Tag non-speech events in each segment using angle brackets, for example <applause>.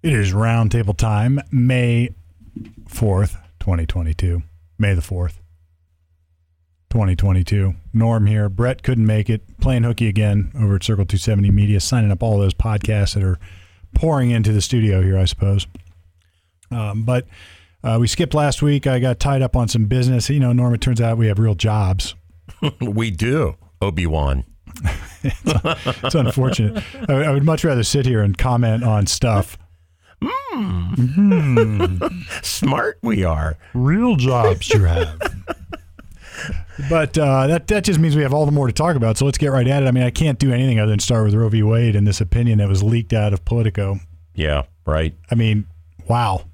It is roundtable time, May 4th, 2022. May the 4th, 2022. Norm here. Brett couldn't make it. Playing hooky again over at Circle 270 Media, signing up all those podcasts that are pouring into the studio here, I suppose. Um, but uh, we skipped last week. I got tied up on some business. You know, Norm, it turns out we have real jobs. <laughs> we do, Obi Wan. <laughs> it's unfortunate. I, I would much rather sit here and comment on stuff Mm. Smart we are. Real jobs you have. but uh, that that just means we have all the more to talk about. So let's get right at it. I mean, I can't do anything other than start with Roe v. Wade and this opinion that was leaked out of Politico. Yeah, right. I mean, wow.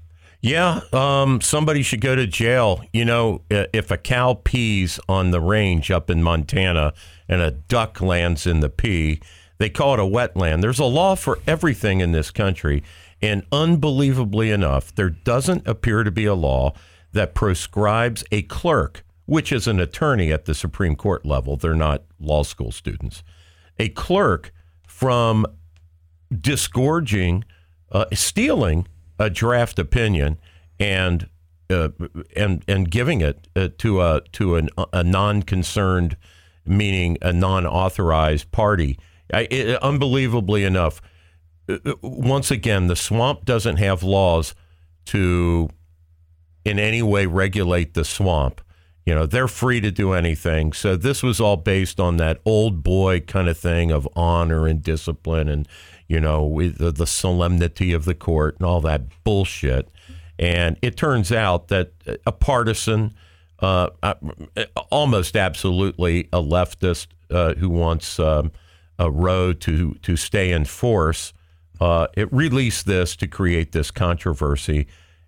Yeah, um, somebody should go to jail. You know, if a cow pees on the range up in Montana and a duck lands in the pee, they call it a wetland. There's a law for everything in this country. And unbelievably enough, there doesn't appear to be a law that proscribes a clerk, which is an attorney at the Supreme Court level. They're not law school students. A clerk from disgorging, uh, stealing a draft opinion and uh, and and giving it uh, to a to an, a non-concerned, meaning a non-authorized party. I, it, unbelievably enough, once again, the swamp doesn't have laws to in any way regulate the swamp. You know, they're free to do anything. So this was all based on that old boy kind of thing of honor and discipline and, you know, the, the solemnity of the court and all that bullshit. And it turns out that a partisan, uh, uh almost absolutely a leftist uh, who wants um, a road to, to stay in force, uh, it released this to create this controversy.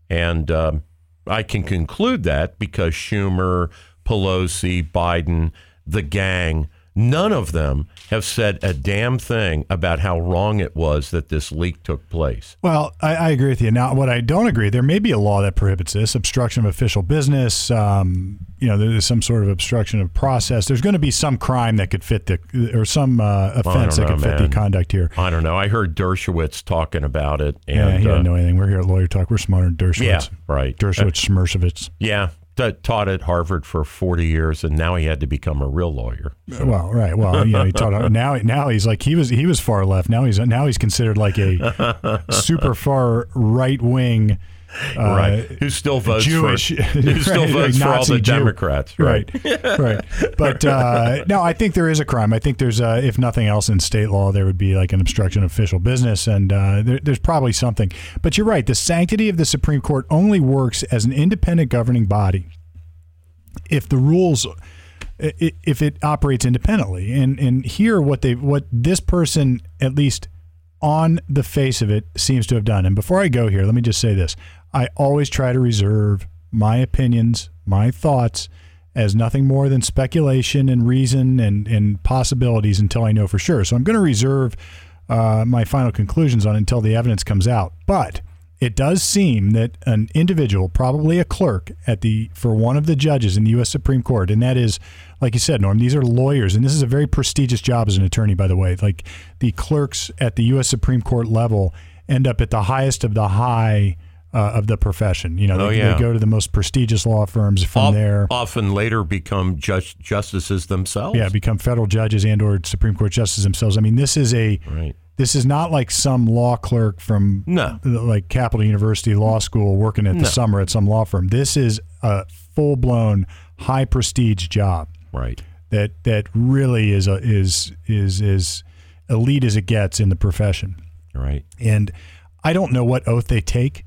And um, I can conclude that because Schumer, Pelosi, Biden, the gang None of them have said a damn thing about how wrong it was that this leak took place. Well, I, I agree with you. Now, what I don't agree, there may be a law that prohibits this obstruction of official business. Um, you know, there's some sort of obstruction of process. There's going to be some crime that could fit the, or some uh, offense that could fit the conduct here. I don't know. I heard Dershowitz talking about it. And, yeah, he didn't uh, know anything. We're here at Lawyer Talk. We're smarter than Dershowitz. Yeah, right. Dershowitz, uh. Yeah, taught at Harvard for 40 years, and now he had to become a real lawyer. So. Well, right. Well, you know, he taught now. Now he's like he was. He was far left. Now he's now he's considered like a <laughs> super far right wing. Uh, right. Who still votes Jewish, for, <laughs> who <laughs> still right, votes for all the Jew. Democrats. Right. Right. right. But uh, <laughs> no, I think there is a crime. I think there's, uh, if nothing else in state law, there would be like an obstruction of official business, and uh, there, there's probably something. But you're right. The sanctity of the Supreme Court only works as an independent governing body if the rules if it operates independently. And and here what they what this person at least on the face of it seems to have done. And before I go here, let me just say this. I always try to reserve my opinions, my thoughts as nothing more than speculation and reason and, and possibilities until I know for sure. So I'm going to reserve uh, my final conclusions on until the evidence comes out. But it does seem that an individual, probably a clerk at the for one of the judges in the U.S. Supreme Court, and that is, like you said, Norm, these are lawyers, and this is a very prestigious job as an attorney, by the way. Like the clerks at the U.S. Supreme Court level end up at the highest of the high. Uh, of the profession, you know, oh, they, yeah. they, go to the most prestigious law firms from there. Often later become just justices themselves. Yeah, become federal judges and/or Supreme Court justices themselves. I mean, this is a right this is not like some law clerk from no. like Capital University Law School working at the no. summer at some law firm. This is a full blown high prestige job. Right. That that really is a is is is elite as it gets in the profession. Right. And I don't know what oath they take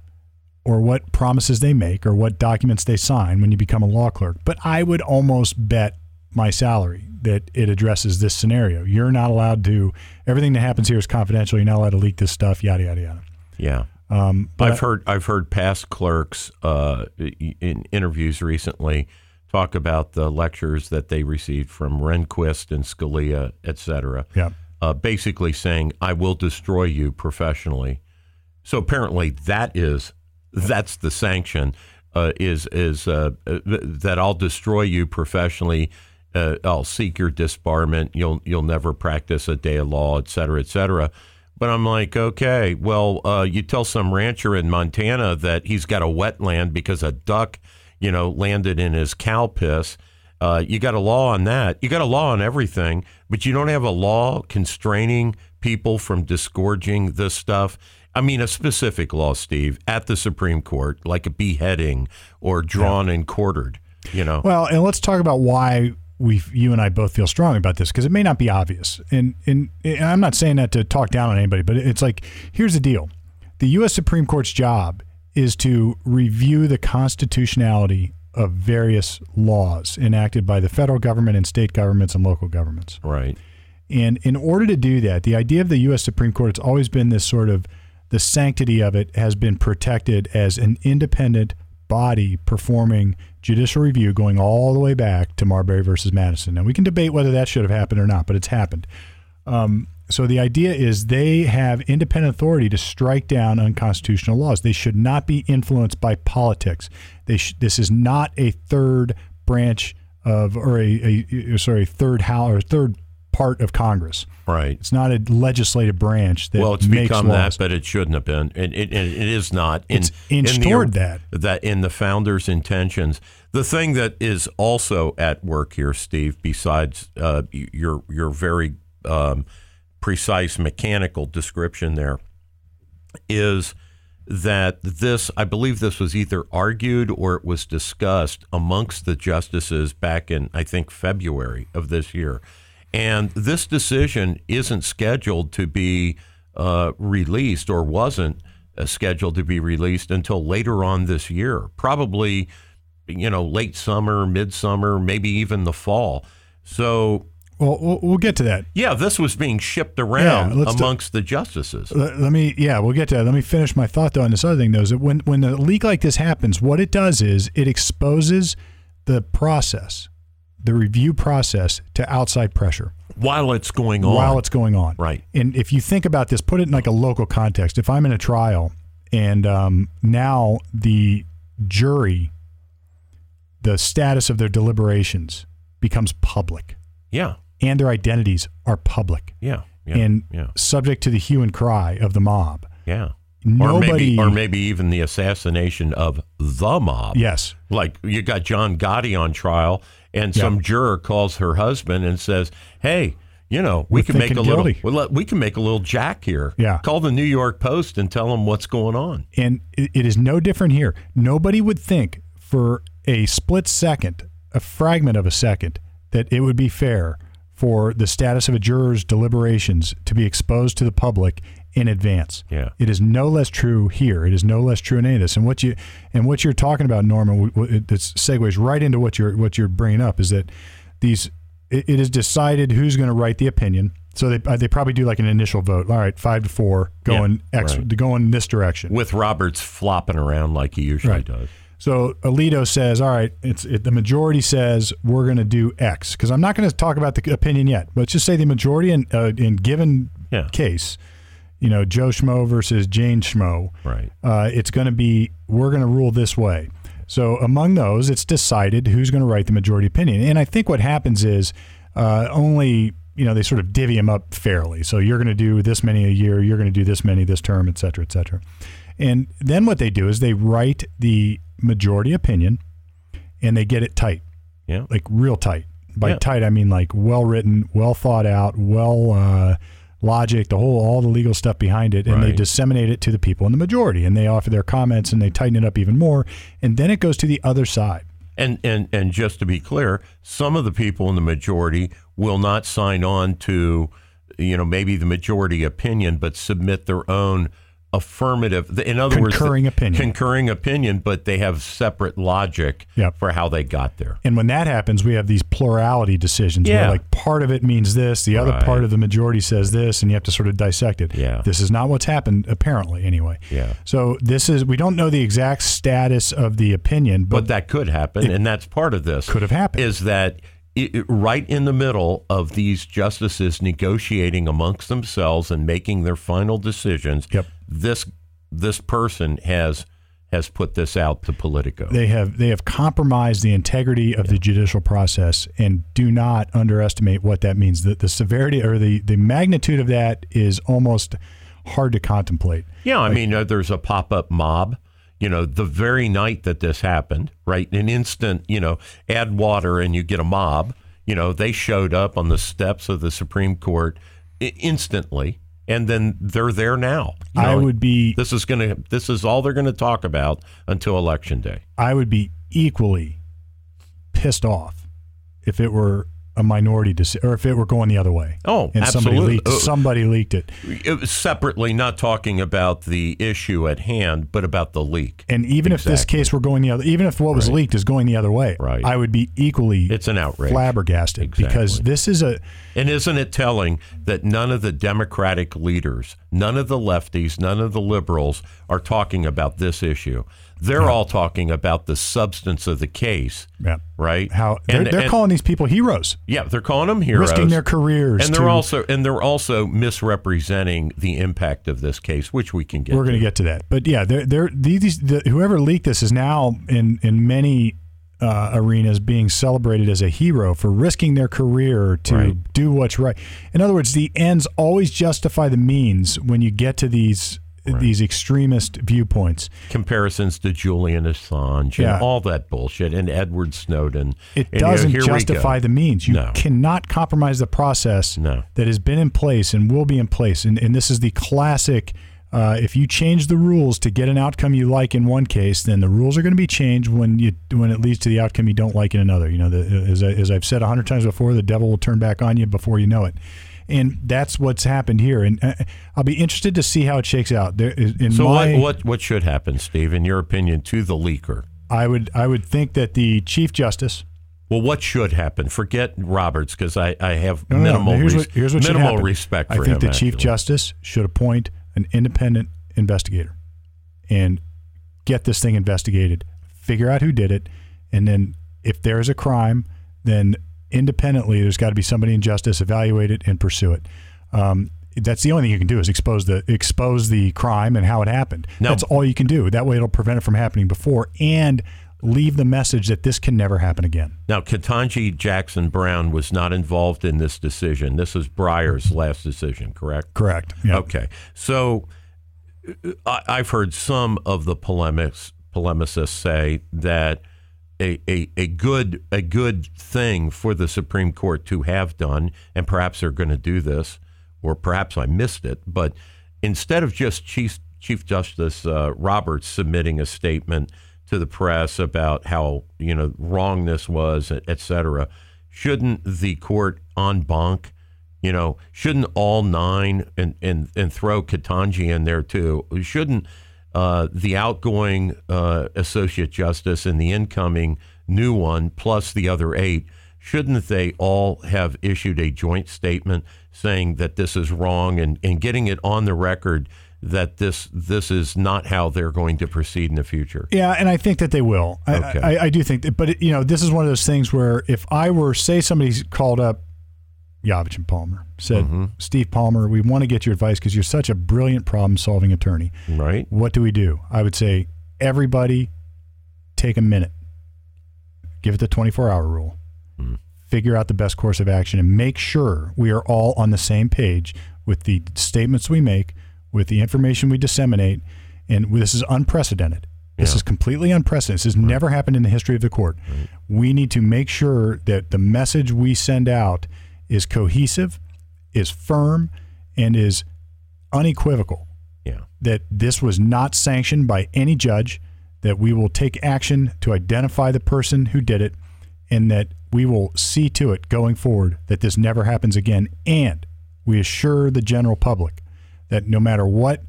or what promises they make or what documents they sign when you become a law clerk, but I would almost bet my salary that it addresses this scenario. You're not allowed to. Everything that happens here is confidential. You're not allowed to leak this stuff. Yada yada yada. Yeah. Um, I've heard I've heard past clerks uh, in interviews recently talk about the lectures that they received from Rehnquist and Scalia, et cetera. Yeah. Uh, basically saying, "I will destroy you professionally." So apparently, that is that's the sanction. Uh, is is uh, that I'll destroy you professionally uh, I'll seek your disbarment. You'll you'll never practice a day of law, et cetera, et cetera. But I'm like, okay, well, uh, you tell some rancher in Montana that he's got a wetland because a duck, you know, landed in his cow piss. Uh, you got a law on that. You got a law on everything, but you don't have a law constraining people from disgorging this stuff. I mean, a specific law, Steve, at the Supreme Court, like a beheading or drawn and quartered. You know. Well, and let's talk about why we, you and I both feel strong about this because it may not be obvious. And, and and I'm not saying that to talk down on anybody, but it's like here's the deal: the U.S. Supreme Court's job is to review the constitutionality of various laws enacted by the federal government and state governments and local governments. right. And in order to do that, the idea of the U.S. Supreme Court, it's always been this sort of the sanctity of it has been protected as an independent body performing judicial review going all the way back to Marbury versus Madison. Now, we can debate whether that should have happened or not, but it's happened. Um, so the idea is they have independent authority to strike down unconstitutional laws. They should not be influenced by politics. They sh- this is not a third branch of or a, a sorry third house or third part of Congress. Right. It's not a legislative branch that Well, it's makes become laws. that, but it shouldn't have been. It, it, it is not. In, It's inched in the- that. That in the founders' intentions. The thing that is also at work here, Steve, besides uh, your your very um, precise mechanical description there, is that this, I believe this was either argued or it was discussed amongst the justices back in, I think, February of this year. And this decision isn't scheduled to be uh, released or wasn't uh, scheduled to be released until later on this year, probably, you know, late summer, midsummer, maybe even the fall. So, well, we'll, get to that. yeah, this was being shipped around do- amongst the justices. Let, let me, yeah, we'll get to that. Let me finish my thought though on this other thing though. Is that when when a leak like this happens, what it does is it exposes the process, the review process, to outside pressure While it's going on. while it's going on. Right. And if you think about this, put it in like a local context. If I'm in a trial and um, now the jury, the status of their deliberations becomes public, yeah. and their identities are public Yeah. Yeah. and yeah. subject to the hue and cry of the mob. Yeah. Nobody, or maybe, or maybe even the assassination of the mob. yes, Like you got John Gotti on trial, and Yeah. some juror calls her husband and says, "Hey, you know, we We're can make a little, guilty." let- we can make a little jack here. Yeah. call the New York Post and tell them what's going on. and it is no different here. Nobody would think for a split second, a fragment of a second, that it would be fair for the status of a juror's deliberations to be exposed to the public in advance. Yeah. It is no less true here. It is no less true in any of this. And what you and what you're talking about, Norman, it segues right into what you're what you're bringing up is that these it, it is decided who's going to write the opinion. So they uh, they probably do like an initial vote. All right, five to four, going X, right. going in this direction. With Roberts flopping around like he usually Right. does. So Alito says, "All right, it's it, the majority says we're going to do X." Because I'm not going to talk about the opinion yet, but let's just say the majority in uh, in given Yeah. case, you know, Joe Schmo versus Jane Schmo, Right. uh, it's going to be we're going to rule this way. So among those, it's decided who's going to write the majority opinion. And I think what happens is uh, only you know they sort of divvy them up fairly. So you're going to do this many a year, you're going to do this many this term, et cetera, et cetera. And then what they do is they write the majority opinion, and they get it tight, Yeah. like real tight. By Yeah. tight, I mean like well written, well thought out, well uh, logic, the whole all the legal stuff behind it, and they disseminate it to the people in the majority, and they offer their comments and they tighten it up even more, and then it goes to the other side. And and and just to be clear, some of the people in the majority will not sign on to, you know, maybe the majority opinion, but submit their own affirmative. In other words, Concurring opinion. Concurring opinion, but they have separate logic Yep. for how they got there. And when that happens, we have these plurality decisions Yeah. where like part of it means this, the other Right. part of the majority says this, and you have to sort of dissect it. Yeah. This is not what's happened apparently anyway. Yeah. So this is we don't know the exact status of the opinion, but, But that could happen, and that's part of this. could have happened. Is that it- right in the middle of these justices negotiating amongst themselves and making their final decisions? Yep. This this person has has put this out to Politico. they have they have compromised the integrity of the judicial process and do not underestimate what that means. The, the severity or the, the magnitude of that is almost hard to contemplate. Yeah, I mean, uh, there's a pop up mob. You know, the very night that this happened, right? An instant, you know, add water and you get a mob. You know, they showed up on the steps of the Supreme Court i- instantly, and then they're there now. You I would be This is going to. This is all they're going to talk about until election day. I would be equally pissed off if it were a minority decision or if it were going the other way. Oh, and somebody absolutely. leaked Uh, somebody leaked it. It was separately, not talking about the issue at hand, but about the leak. And even if this case were going the other even if what was Right. leaked is going the other way, Right. I would be equally It's an outrage. flabbergasted because this is a And isn't it telling that none of the Democratic leaders, none of the lefties, none of the liberals are talking about this issue? They're all talking about the substance of the case, yeah, right? how they're, And- they're and- calling these people heroes, yeah, they're calling them heroes, risking their careers. and they're to- also and they're also misrepresenting the impact of this case, which we can get. We're going to to get to that, but yeah, they're, they're, these the, whoever leaked this is now in in many uh, arenas being celebrated as a hero for risking their career to Right. do what's right. In other words, the ends always justify the means when you get to these these extremist viewpoints. comparisons to Julian Assange Yeah. and all that bullshit and Edward Snowden. It And, doesn't we go. justify the means. You No. cannot compromise the process No. that has been in place and will be in place. And, and this is the classic. Uh, if you change the rules to get an outcome you like in one case, then the rules are going to be changed when you when it leads to the outcome you don't like in another. You know, the, as, I, as I've said a hundred times before, the devil will turn back on you before you know it. And that's what's happened here. And uh, I'll be interested to see how it shakes out. There, in So my, what, what what should happen, Steve, in your opinion, to the leaker? I would I would think that the chief justice. Well, what should happen? Forget Roberts because I, I have No, no, no. minimal Here's res- what, here's what minimal respect I for think him. the chief actually. justice should appoint an independent investigator and get this thing investigated, figure out who did it, and then if there is a crime, then independently there's got to be somebody in justice evaluate it and pursue it. Um, that's the only thing you can do is expose the expose the crime and how it happened. That's all you can do. That way, it'll prevent it from happening before and leave the message that this can never happen again. Now, Ketanji Jackson Brown was not involved in this decision. This is Breyer's last decision, correct? Correct. Yeah. Okay. So I, I've heard some of the polemics, polemicists say that a, a, a good a good thing for the Supreme Court to have done, and perhaps they're going to do this, or perhaps I missed it, but instead of just Chief Chief Justice uh, Roberts submitting a statement to the press about how you know wrong this was, et cetera, shouldn't the court en banc you know, shouldn't all nine and, and, and throw Ketanji in there too? Shouldn't uh, the outgoing uh, associate justice and the incoming new one plus the other eight? Shouldn't they all have issued a joint statement saying that this is wrong and, and getting it on the record that this this is not how they're going to proceed in the future? Yeah, and I think that they will. I, I, I do think that, but it, you know, this is one of those things where if I were, say, somebody's called up Yavich and Palmer, said, Mm-hmm. Steve Palmer, we want to get your advice because you're such a brilliant problem-solving attorney. Right? What do we do? I would say, everybody, take a minute, give it the 24-hour rule, Hmm. figure out the best course of action, and make sure we are all on the same page with the statements we make, with the information we disseminate, and this is unprecedented. This Yeah. is completely unprecedented. This has never happened in the history of the court. We need to make sure that the message we send out is cohesive, is firm, and is unequivocal Yeah. that this was not sanctioned by any judge, that we will take action to identify the person who did it, and that we will see to it going forward that this never happens again. And we assure the general public that no matter what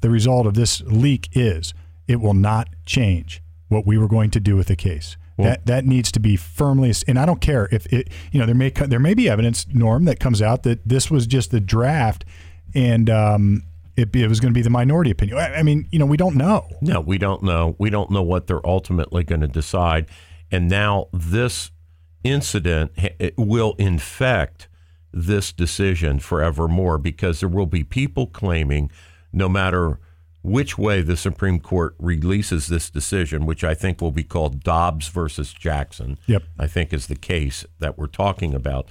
the result of this leak is, it will not change what we were going to do with the case. That that needs to be firmly, and I don't care if it, you know, there may there may be evidence, Norm, that comes out that this was just the draft, and um, it, it was going to be the minority opinion. I, I mean, you know, we don't know. No, we don't know. We don't know what they're ultimately going to decide. And now this incident it will infect this decision forevermore because there will be people claiming no matter which way the Supreme Court releases this decision, which I think will be called Dobbs versus Jackson, Yep. I think is the case that we're talking about.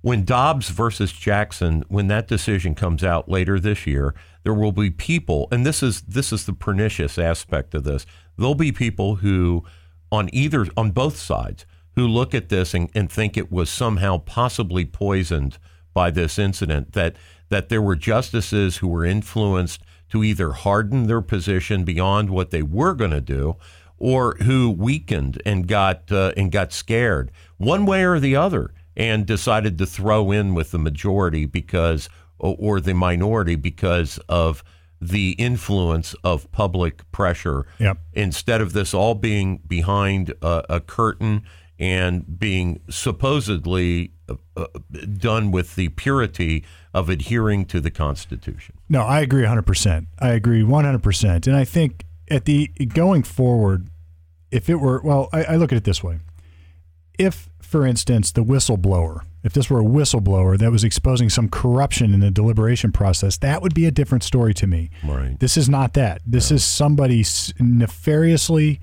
when Dobbs versus Jackson, when that decision comes out later this year, there will be people, and this is this is the pernicious aspect of this. There'll be people who, on either on both sides, who look at this and, and think it was somehow possibly poisoned by this incident. That that there were justices who were influenced to either harden their position beyond what they were going to do, or who weakened and got uh, and got scared one way or the other and decided to throw in with the majority because or the minority because of the influence of public pressure yep. instead of this all being behind a, a curtain and being supposedly uh, uh done with the purity of adhering to the Constitution. No, I agree 100%. I agree 100%. And I think at the going forward, if it were, well, I, I look at it this way. If, for instance, the whistleblower, if this were a whistleblower that was exposing some corruption in the deliberation process, that would be a different story to me. Right. This is not that. This no. is somebody nefariously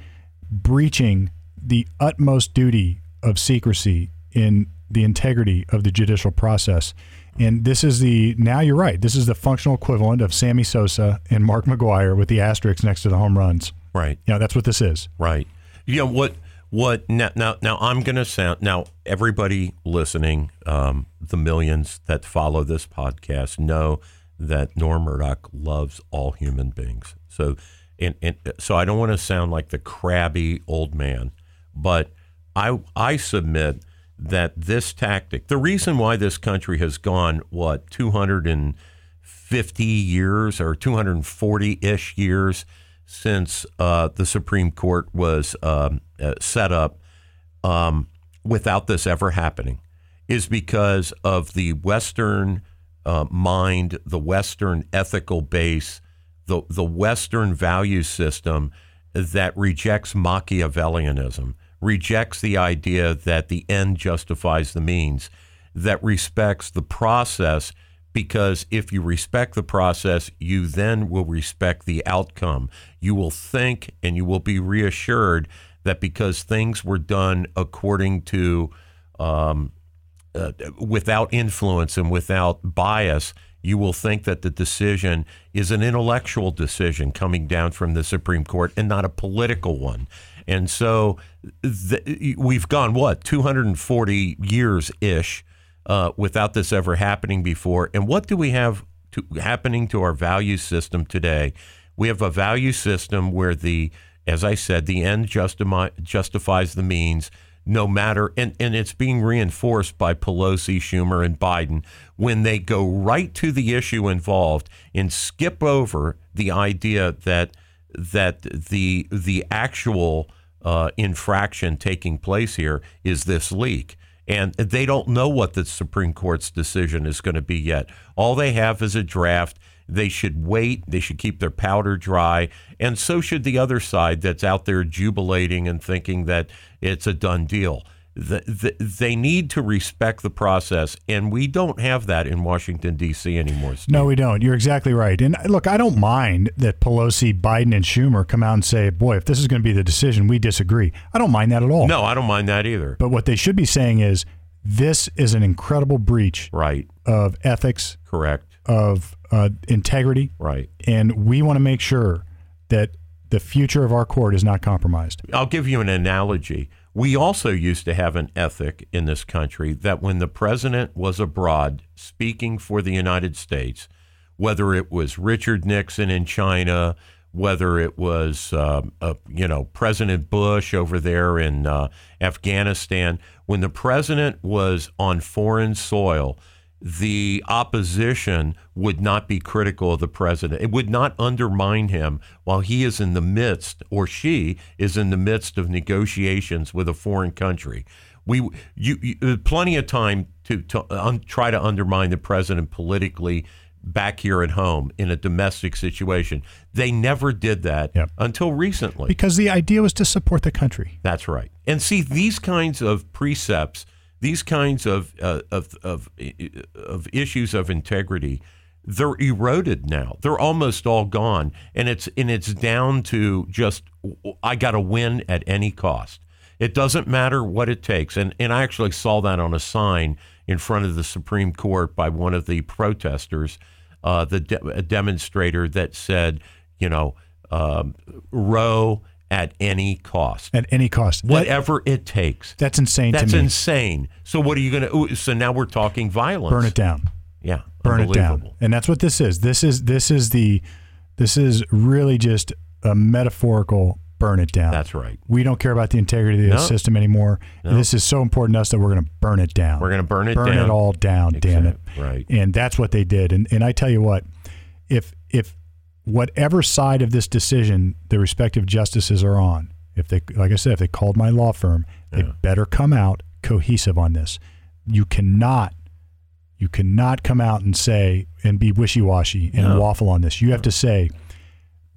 breaching the utmost duty of secrecy in the integrity of the judicial process. And this is the now you're right. This is the functional equivalent of Sammy Sosa and Mark McGwire with the asterisks next to the home runs. Right. Yeah, that's what this is. Right. You know what? What now? Now, now I'm going to sound now. Everybody listening, um, the millions that follow this podcast know that Norm Murdoch loves all human beings. So, and, and so I don't want to sound like the crabby old man, but I I submit that this tactic, the reason why this country has gone, what, 250 years or 240 ish years since uh, the Supreme Court was um, uh, set up um, without this ever happening, is because of the Western uh, mind, the Western ethical base, the, the Western value system that rejects Machiavellianism rejects the idea that the end justifies the means, that respects the process, because if you respect the process, you then will respect the outcome. You will think and you will be reassured that because things were done according to, um, uh, without influence and without bias, you will think that the decision is an intellectual decision coming down from the Supreme Court and not a political one. And so th- we've gone, what, 240 years ish uh, without this ever happening before. And what do we have to, happening to our value system today? We have a value system where the, as I said, the end justifies the means no matter, and, and it's being reinforced by Pelosi, Schumer, and Biden when they go right to the issue involved and skip over the idea that that the the actual uh, infraction taking place here is this leak. And they don't know what the Supreme Court's decision is going to be yet. All they have is a draft. They should wait. They should keep their powder dry. And so should the other side that's out there jubilating and thinking that it's a done deal the, the, they need to respect the process, and we don't have that in Washington D.C. anymore. Steve. No, we don't. You're exactly right. And look, I don't mind that Pelosi, Biden, and Schumer come out and say, "Boy, if this is going to be the decision, we disagree." I don't mind that at all. No, I don't mind that either. But what they should be saying is, this is an incredible breach, right, of ethics, correct, of uh, integrity, right, and we want to make sure that the future of our court is not compromised. I'll give you an analogy we also used to have an ethic in this country that when the president was abroad speaking for the United States, whether it was Richard Nixon in China, whether it was uh, uh, you know President Bush over there in uh, Afghanistan, when the president was on foreign soil, the opposition would not be critical of the president. It would not undermine him while he is in the midst, or she is in the midst of negotiations with a foreign country. We, you, you plenty of time to, to un, try to undermine the president politically back here at home in a domestic situation. They never did that yep. until recently. Because the idea was to support the country. That's right. And see, these kinds of precepts these kinds of, uh, of, of, of issues of integrity, they're eroded now. They're almost all gone. And it's, and it's down to just, I got to win at any cost. It doesn't matter what it takes. And, and I actually saw that on a sign in front of the Supreme Court by one of the protesters, uh, the de- demonstrator that said, you know, um, Roe at any cost, At any cost. That- whatever it takes. that's insane That's to me. insane. So what are you going to? So now we're talking violence. Burn it down. Yeah, burn it down. And that's what this is. This is this is the this is really just a metaphorical burn it down. That's right. we don't care about the integrity of the No. system anymore. This is so important to us that we're going to burn it down. We're going to burn it burn down. it all down. Damn it! Right. And that's what they did. And and I tell you what, if if whatever side of this decision the respective justices are on, if they like I said, if they called my law firm, they better come out cohesive on this. You cannot you cannot come out and say and be wishy-washy and No. waffle on this. You have to say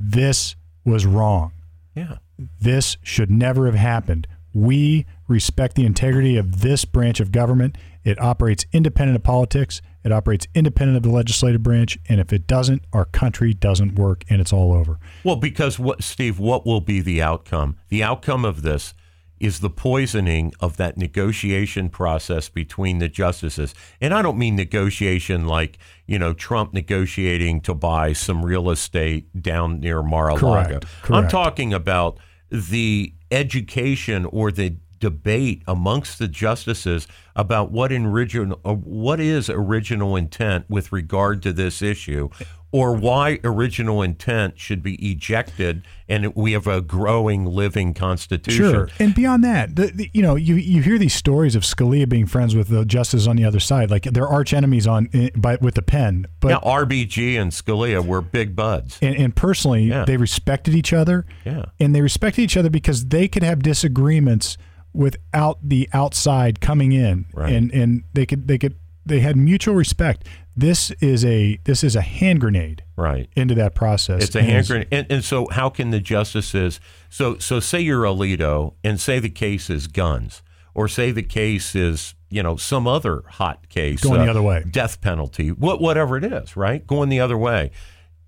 this was wrong. Yeah. This should never have happened. We respect the integrity of this branch of government. It operates independent of politics. It operates independent of the legislative branch. And if it doesn't, our country doesn't work and it's all over. Well, because what, Steve, what will be the outcome? The outcome of this is the poisoning of that negotiation process between the justices. And I don't mean negotiation like, you know, Trump negotiating to buy some real estate down near Mar-a-Lago. Correct, I'm talking about the education or the debate amongst the justices about what in original uh, what is original intent with regard to this issue or why original intent should be ejected and we have a growing living constitution Sure. And beyond that, the, the, you know, you, you hear these stories of Scalia being friends with the justices on the other side, like they're arch enemies on eh, by, with the pen. But now RBG and Scalia were big buds and, and personally, Yeah. they respected each other. Yeah. And they respected each other because they could have disagreements without the outside coming in. Right. And and they could they could they had mutual respect. This is a this is a hand grenade right into that process. It's a And hand grenade. And, and so, how can the justices? So, so say you're Alito, and say the case is guns, or say the case is you know some other hot case, uh, Going the other way. death penalty, what whatever it is, right? Going the other way.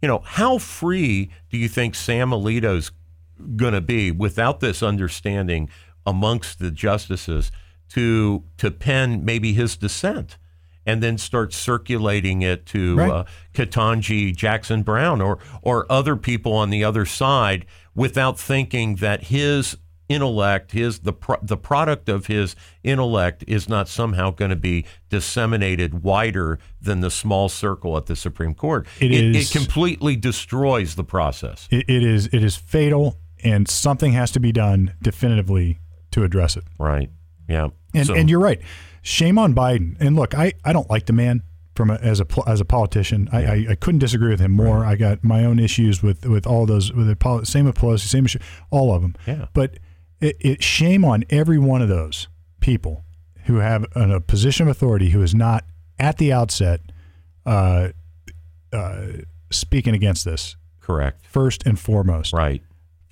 You know, how free do you think Sam Alito's going to be without this understanding amongst the justices to to pen maybe his dissent? And then start circulating it to Right. uh, Ketanji Jackson Brown or or other people on the other side without thinking that his intellect, his the pro- the product of his intellect is not somehow going to be disseminated wider than the small circle at the Supreme Court. It it, is- it completely destroys the process. it, it is it is fatal and something has to be done definitively to address it. Right. Yeah. And So- and you're right. Shame on Biden. And look, I, I don't like the man from a, as a as a politician. I, I, I couldn't disagree with him more. I got my own issues with with all those with the same with Pelosi, same issue, all of them. Yeah. But it, it shame on every one of those people who have an, a position of authority who is not at the outset uh, uh, speaking against this. correct. First and foremost, Right.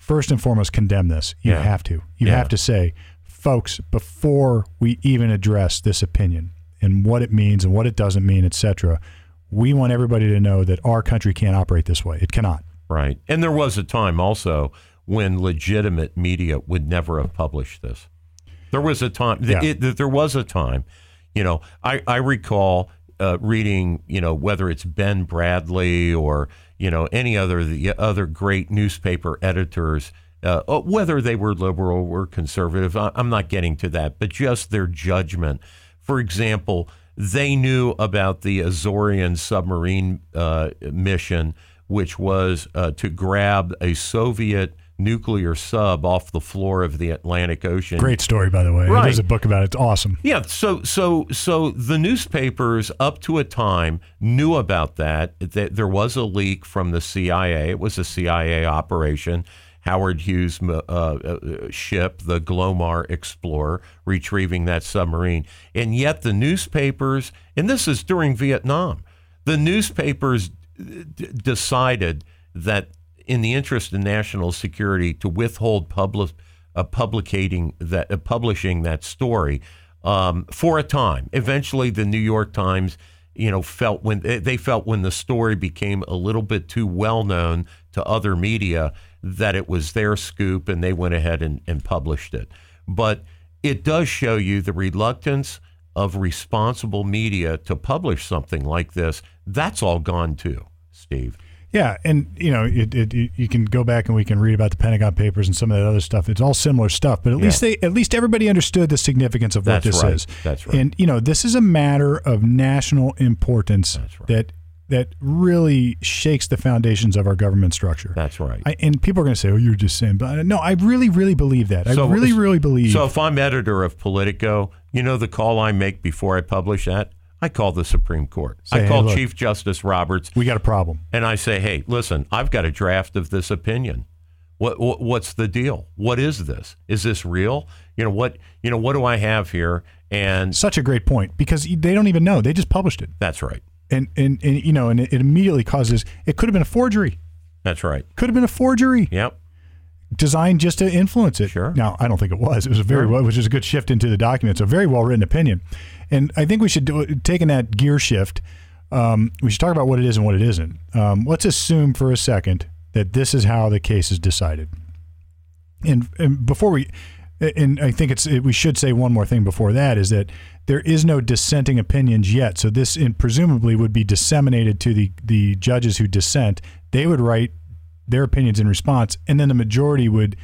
First and foremost condemn this. You Yeah. have to. You Yeah. have to say, folks, before we even address this opinion and what it means and what it doesn't mean, etc., we want everybody to know that our country can't operate this way. It cannot. Right. And there was a time also when legitimate media would never have published this. There was a time, Yeah. it, it- there was a time, you know, I, I recall uh, reading, you know, whether it's Ben Bradlee or, you know, any other, the other great newspaper editors, uh, uh, whether they were liberal or conservative, I'm not getting to that, but just their judgment. For example, they knew about the Azorian submarine uh, mission, which was uh, to grab a Soviet nuclear sub off the floor of the Atlantic Ocean. Great story, by the way. Right. There's a book about it. It's awesome. Yeah, so so so the newspapers up to a time knew about that. That there was a leak from the CIA. It was a CIA operation. Howard Hughes' uh, uh, ship, the Glomar Explorer, retrieving that submarine, and yet the newspapers, and this is during Vietnam, the newspapers d- decided that in the interest of national security to withhold public uh, publicating that uh, publishing that story um, for a time. Eventually, the New York Times, you know, felt when they felt when the story became a little bit too well known to other media that it was their scoop, and they went ahead and, and published it. But it does show you the reluctance of responsible media to publish something like this, that's all gone too, Steve. Yeah, and you know, it, it, you can go back and we can read about the Pentagon Papers and some of that other stuff. It's all similar stuff, but at Yeah. least they, at least everybody understood the significance of what That's this right. is. That's right. And you know, this is a matter of national importance right. that that really shakes the foundations of our government structure. That's right. I, and people are going to say, "Oh, you're just saying," but uh, no, I really, really believe that. So- I really, really believe. So if I'm editor of Politico, you know the call I make before I publish that? I call the Supreme Court. Say, I hey, call look. Chief Justice Roberts we got a problem. and I say, "Hey, listen, I've got a draft of this opinion. What, what what's the deal? What is this? Is this real? You know what? You know what do I have here?" And Such a great point because they don't even know. They just published it, that's right. and and, and you know, and it, it immediately causes. It could have been a forgery. That's right. Could have been a forgery. Yep. designed just to influence it. Sure. Now, I don't think it was. It was a very well, which is a good shift into the document. It's a very well written opinion, and I think we should do taking that gear shift. Um, we should talk about what it is and what it isn't. Um, let's assume for a second that this is how the case is decided. And, and before we, and I think it's we should say one more thing before that is that there is no dissenting opinions yet. So this in, presumably would be disseminated to the the judges who dissent. They would write their opinions in response, and then the majority would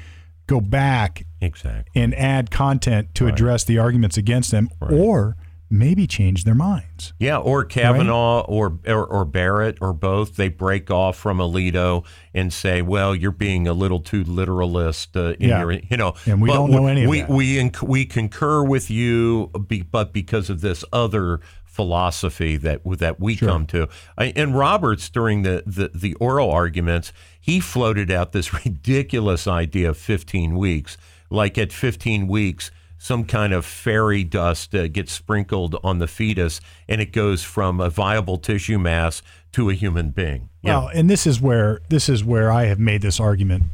go back Exactly. and add content to address the arguments against them, or maybe change their minds. Yeah, or Kavanaugh or, or or Barrett or both. They break off from Alito and say, "Well, you're being a little too literalist." Uh, in Yeah. your, you know, And we don't know any of we, that. We inc- we concur with you, be, but because of this other philosophy that that we come to. I, and Roberts during the, the the oral arguments, he floated out this <laughs> ridiculous idea of 15 weeks. Like at 15 weeks, some kind of fairy dust uh, gets sprinkled on the fetus, and it goes from a viable tissue mass to a human being. Yeah. Well, and this is where this is where I have made this argument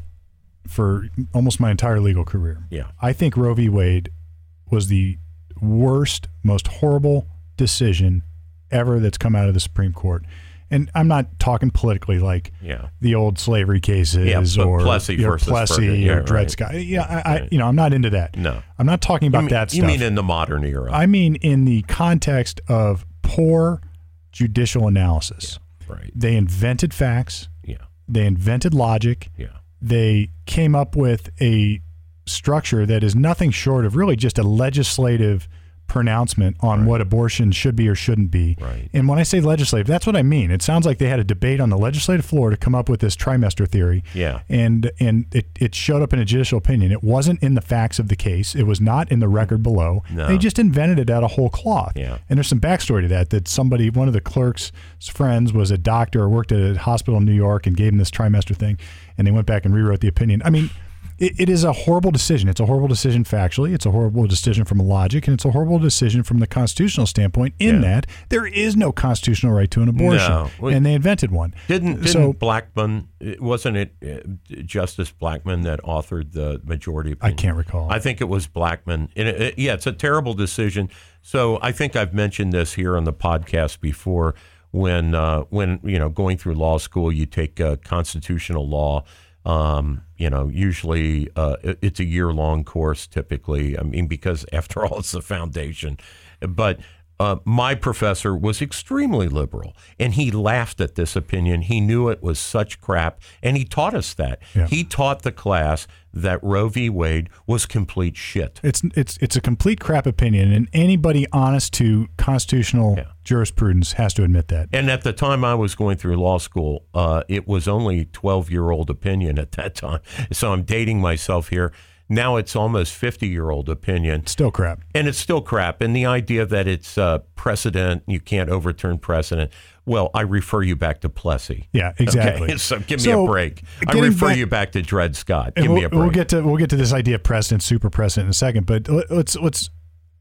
for almost my entire legal career. Yeah. I think Roe v. Wade was the worst, most horrible decision ever that's come out of the Supreme Court. And I'm not talking politically like Yeah. the old slavery cases Yeah, or Plessy you know, Plessy Yeah, or Dred right. Scott. Yeah, I, I, you know, I'm not into that. No. I'm not talking about You mean, that Stuff. you mean in the modern era? I mean in the context of poor judicial analysis. right. They invented facts. Yeah. They invented logic. Yeah. They came up with a structure that is nothing short of really just a legislative pronouncement on what abortion should be or shouldn't be. Right. And when I say legislative, that's what I mean. It sounds like they had a debate on the legislative floor to come up with this trimester theory. Yeah. And and it, it showed up in a judicial opinion. It wasn't in the facts of the case. It was not in the record below. No. They just invented it out of whole cloth. Yeah. And there's some backstory to that. That somebody, one of the clerk's friends, was a doctor or worked at a hospital in New York and gave him this trimester thing, and they went back and rewrote the opinion. I mean, it, it is a horrible decision. It's a horrible decision factually. It's a horrible decision from a logic, and it's a horrible decision from the constitutional standpoint. In Yeah. that there is no constitutional right to an abortion, No. Well, and they invented one. Didn't didn't So- Blackmun? it- Wasn't it uh, Justice Blackmun that authored the majority opinion? I can't recall. I think it was Blackmun. And it, it- yeah, it's a terrible decision. So I think I've mentioned this here on the podcast before. When uh, when you know going through law school, you take uh, constitutional law. Um, you know, usually uh, it- it's a year long course. Typically, I mean, because <laughs> after all, it's the foundation. But uh, my professor was extremely liberal, and he laughed at this opinion. He knew it was such crap, and he taught us that. Yeah. He taught the class that Roe v. Wade was complete shit. It's it's it's a complete crap opinion, and anybody honest to constitutional Yeah. jurisprudence has to admit that. And at the time I was going through law school, uh, it was only 12 year old opinion at that time. So I'm dating myself here. Now it's almost 50 year old opinion. Still crap. And it's still crap. And the idea that it's uh, precedent, you can't overturn precedent. Well, I refer you back to Plessy. Yeah, exactly. Okay, <laughs> so give me So, a break. I refer back- you back to Dred Scott. Give we'll, me a break. We'll get to we'll get to this idea of precedent, super precedent in a second. But let- let's let's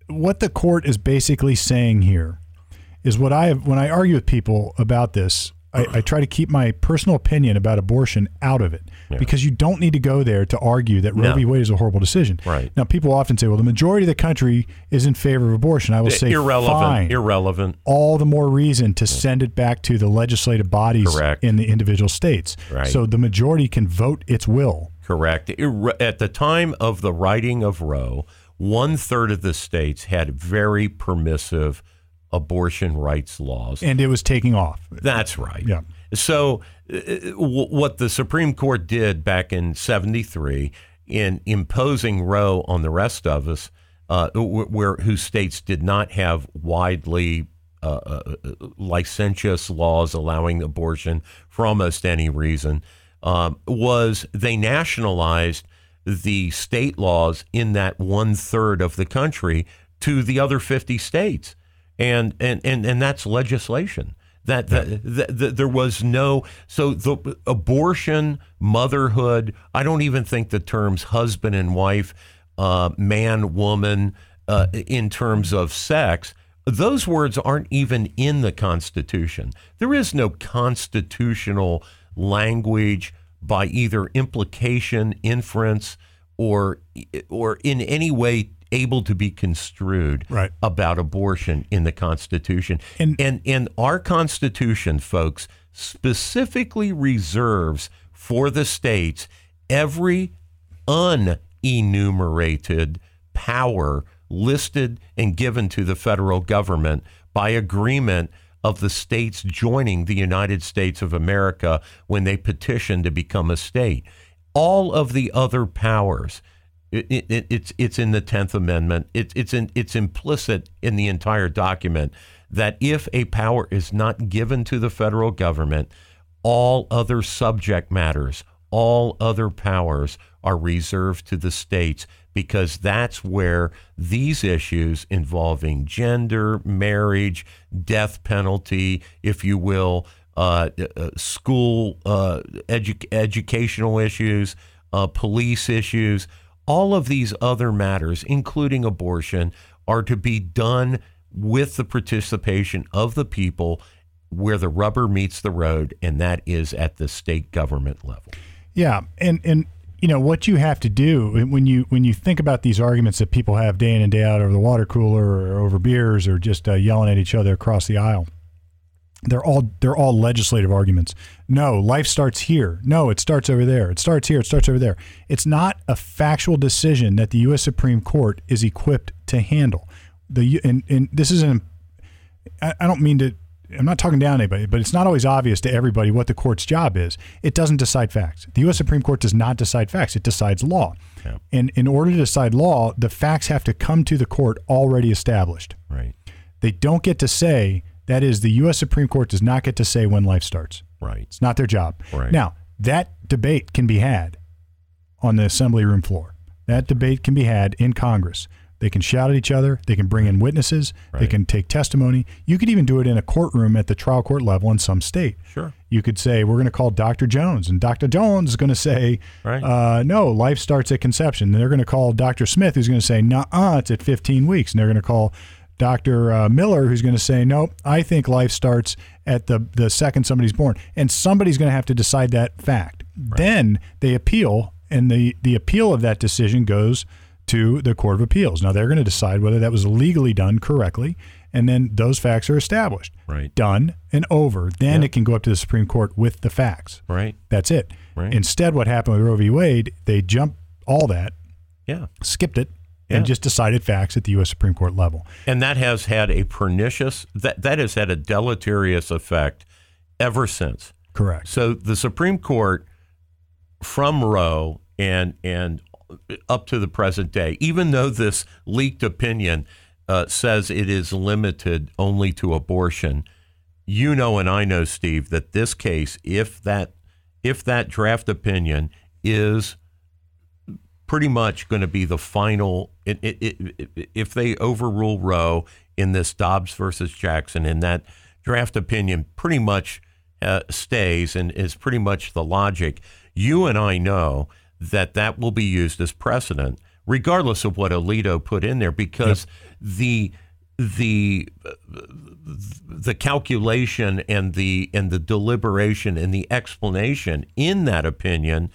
what the court is basically saying here is what I have when I argue with people about this. I, I try to keep my personal opinion about abortion out of it because you don't need to go there to argue that Roe No. v. Wade is a horrible decision. Right. Now, people often say, "Well, the majority of the country is in favor of abortion." I will say, Irrelevant. fine. Irrelevant. all the more reason to send it back to the legislative bodies Correct. in the individual states. Right. So the majority can vote its will. Correct. At the time of the writing of Roe, one third of the states had very permissive abortion rights laws. And it was taking off. That's right. Yeah. So, uh, w- what the Supreme Court did back in 73 in imposing Roe on the rest of us, uh, where whose states did not have widely uh, uh, licentious laws allowing abortion for almost any reason, um, was they nationalized the state laws in that one third of the country to the other 50 states. And, and, and, and that's legislation. That, that, that, that there was no so the abortion, motherhood. I don't even think the terms husband and wife, uh, man, woman, uh, in terms of sex, those words aren't even in the Constitution. There is no constitutional language by either implication, inference, or or in any way able to be construed right. about abortion in the Constitution. And, and and our Constitution, folks, specifically reserves for the states every unenumerated power listed and given to the federal government by agreement of the states joining the United States of America when they petitioned to become a state. All of the other powers, it, it, it's it's in the Tenth Amendment. It, it's in, it's implicit in the entire document that if a power is not given to the federal government, all other subject matters, all other powers are reserved to the states because that's where these issues involving gender, marriage, death penalty, if you will, uh, uh, school uh, edu- educational issues, uh, police issues, all of these other matters, including abortion, are to be done with the participation of the people where the rubber meets the road, and that is at the state government level. Yeah, and and you know what you have to do when you when you think about these arguments that people have day in and day out over the water cooler or over beers or just uh, yelling at each other across the aisle. They're all they're all legislative arguments. No, life starts here. No, it starts over there. It starts here. It starts over there. It's not a factual decision that the U.S. Supreme Court is equipped to handle. The and, and this is an I, I don't mean to I'm not talking down anybody, but it's not always obvious to everybody what the court's job is. It doesn't decide facts. The U.S. Supreme Court does not decide facts, it decides law. Yeah. And in order to decide law, the facts have to come to the court already established. Right. They don't get to say, that is, the U.S. Supreme Court does not get to say when life starts. Right. It's not their job. Right. Now, that debate can be had on the assembly room floor. That debate can be had in Congress. They can shout at each other. They can bring in witnesses. Right. They can take testimony. You could even do it in a courtroom at the trial court level in some state. Sure. You could say, We're going to call Dr. Jones, and Dr. Jones is going to say, right. uh, No, life starts at conception. And they're going to call Dr. Smith, who's going to say, Nah, it's at 15 weeks. And they're going to call Dr. Uh, Miller, who's going to say, Nope, I think life starts at the, the second somebody's born. And somebody's going to have to decide that fact. Right. Then they appeal, and the, the appeal of that decision goes to the Court of Appeals. Now they're going to decide whether that was legally done correctly, and then those facts are established. Right. Done and over. Then it can go up to the Supreme Court with the facts. Right. That's it. Right. Instead, what happened with Roe v. Wade, they jumped all that, yeah, skipped it, yeah. and just decided facts at the U.S. Supreme Court level. And that has had a pernicious that that has had a deleterious effect ever since. Correct. So the Supreme Court from Roe and and up to the present day, even though this leaked opinion uh, says it is limited only to abortion, you know and I know, Steve, that this case, if that if that draft opinion is pretty much going to be the final, it, it, it, if they overrule Roe in this Dobbs versus Jackson, and that draft opinion pretty much uh, stays and is pretty much the logic, you and I know that that will be used as precedent, regardless of what Alito put in there, because yep. the the the calculation and the and the deliberation and the explanation in that opinion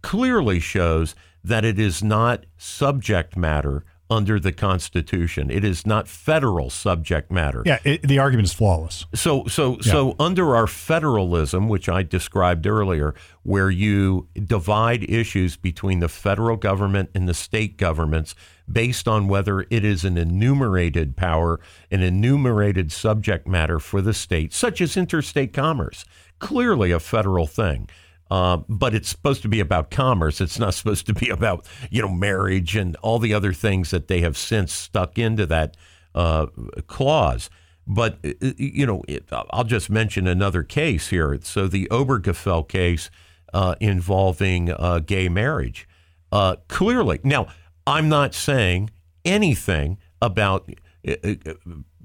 clearly shows that it is not subject matter under the Constitution. It is not federal subject matter. Yeah, it, the argument is flawless. So, so, yeah. so under our federalism, which I described earlier, where you divide issues between the federal government and the state governments based on whether it is an enumerated power, an enumerated subject matter for the state, such as interstate commerce. Clearly a federal thing. Uh, but it's supposed to be about commerce. It's not <laughs> supposed to be about you know marriage and all the other things that they have since stuck into that uh, clause. But uh, uh, you know, it, I'll just mention another case here. So the Obergefell case uh, involving uh, gay marriage. Clearly, now I'm not saying anything about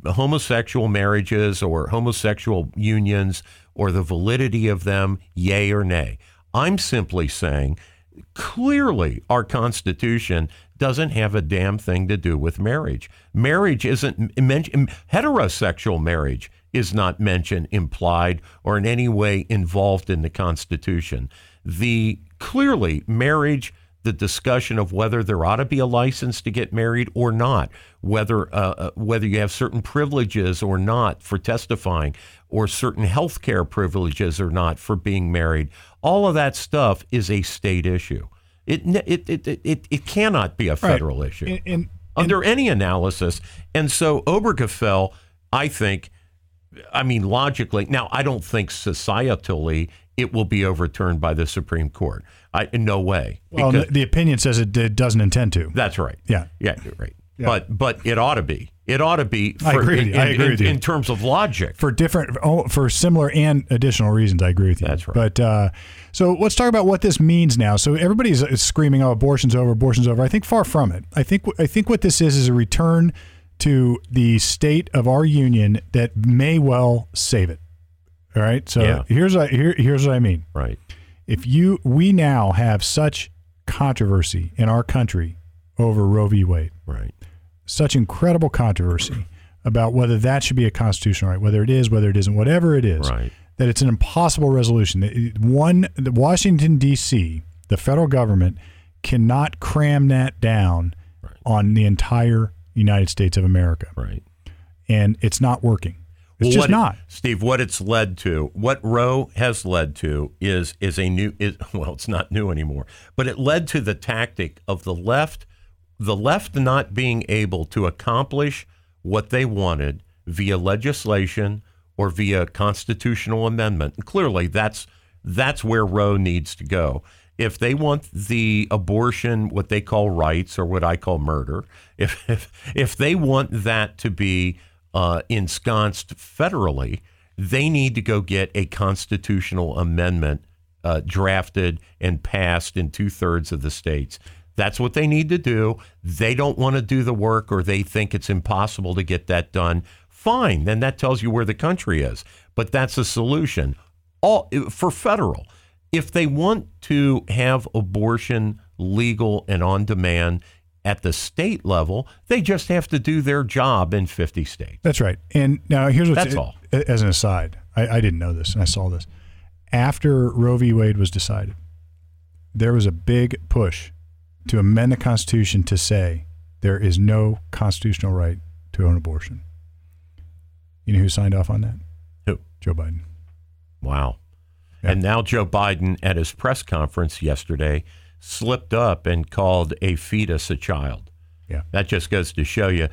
homosexual marriages or homosexual unions or the validity of them, yay or nay. I'm simply saying clearly our Constitution doesn't have a damn thing to do with marriage. Marriage isn't mentioned, heterosexual marriage is not mentioned, implied, or in any way involved in the Constitution. The clearly marriage the discussion of whether there ought to be a license to get married or not, whether uh, uh, whether you have certain privileges or not for testifying, or certain health care privileges or not for being married. All of that stuff is a state issue. It it it it, it cannot be a federal right. issue in, in, under in, any analysis. And so Obergefell, I think, I mean logically. Now, I don't think societally it will be overturned by the Supreme Court. I, in no way. Well, the opinion says it, it, doesn't intend to. That's right. Yeah. Yeah, right. Yeah. But but it ought to be. It ought to be. For, I agree. In, I agree in, with you. in terms of logic. For different, oh, for similar and additional reasons, I agree with you. That's right. But uh, so let's talk about what this means now. So everybody's screaming, "Oh, abortion's over, abortion's over." I think far from it. I think I think what this is is a return to the state of our union that may well save it. All right. So yeah. here's what, here, here's what I mean. Right. If you we now have such controversy in our country over Roe v. Wade. Right. Such incredible controversy about whether that should be a constitutional right, whether it is, whether it isn't, whatever it is. Right. That it's an impossible resolution. One, Washington D.C., the federal government cannot cram that down right. on the entire United States of America. Right. And it's not working. It's well, just not, Steve. What it's led to, what Roe has led to, is is a new. Is, <laughs> well, it's not new anymore, but it led to the tactic of the left, the left not being able to accomplish what they wanted via legislation or via constitutional amendment. And clearly, that's that's where Roe needs to go. If they want the abortion, what they call rights or what I call murder, <laughs> if if, if they want that to be uh, ensconced federally, they need to go get a constitutional amendment uh, drafted and passed in two thirds of the states. That's what they need to do. They don't want to do the work or they think it's impossible to get that done. Fine, then that tells you where the country is. But that's a solution. All for federal. If they want to have abortion legal and on demand, at the state level. They just have to do their job in 50 states. That's right. And now here's what's that's all. As an aside, I, I didn't know this, and I saw this after Roe v. Wade was decided. There was a big push to amend the Constitution to say there is no constitutional right to an abortion. You know who signed off on that? Who? Joe Biden. Wow. And now Joe Biden at his press conference yesterday slipped up and called a fetus a child. Yeah. That just goes to show you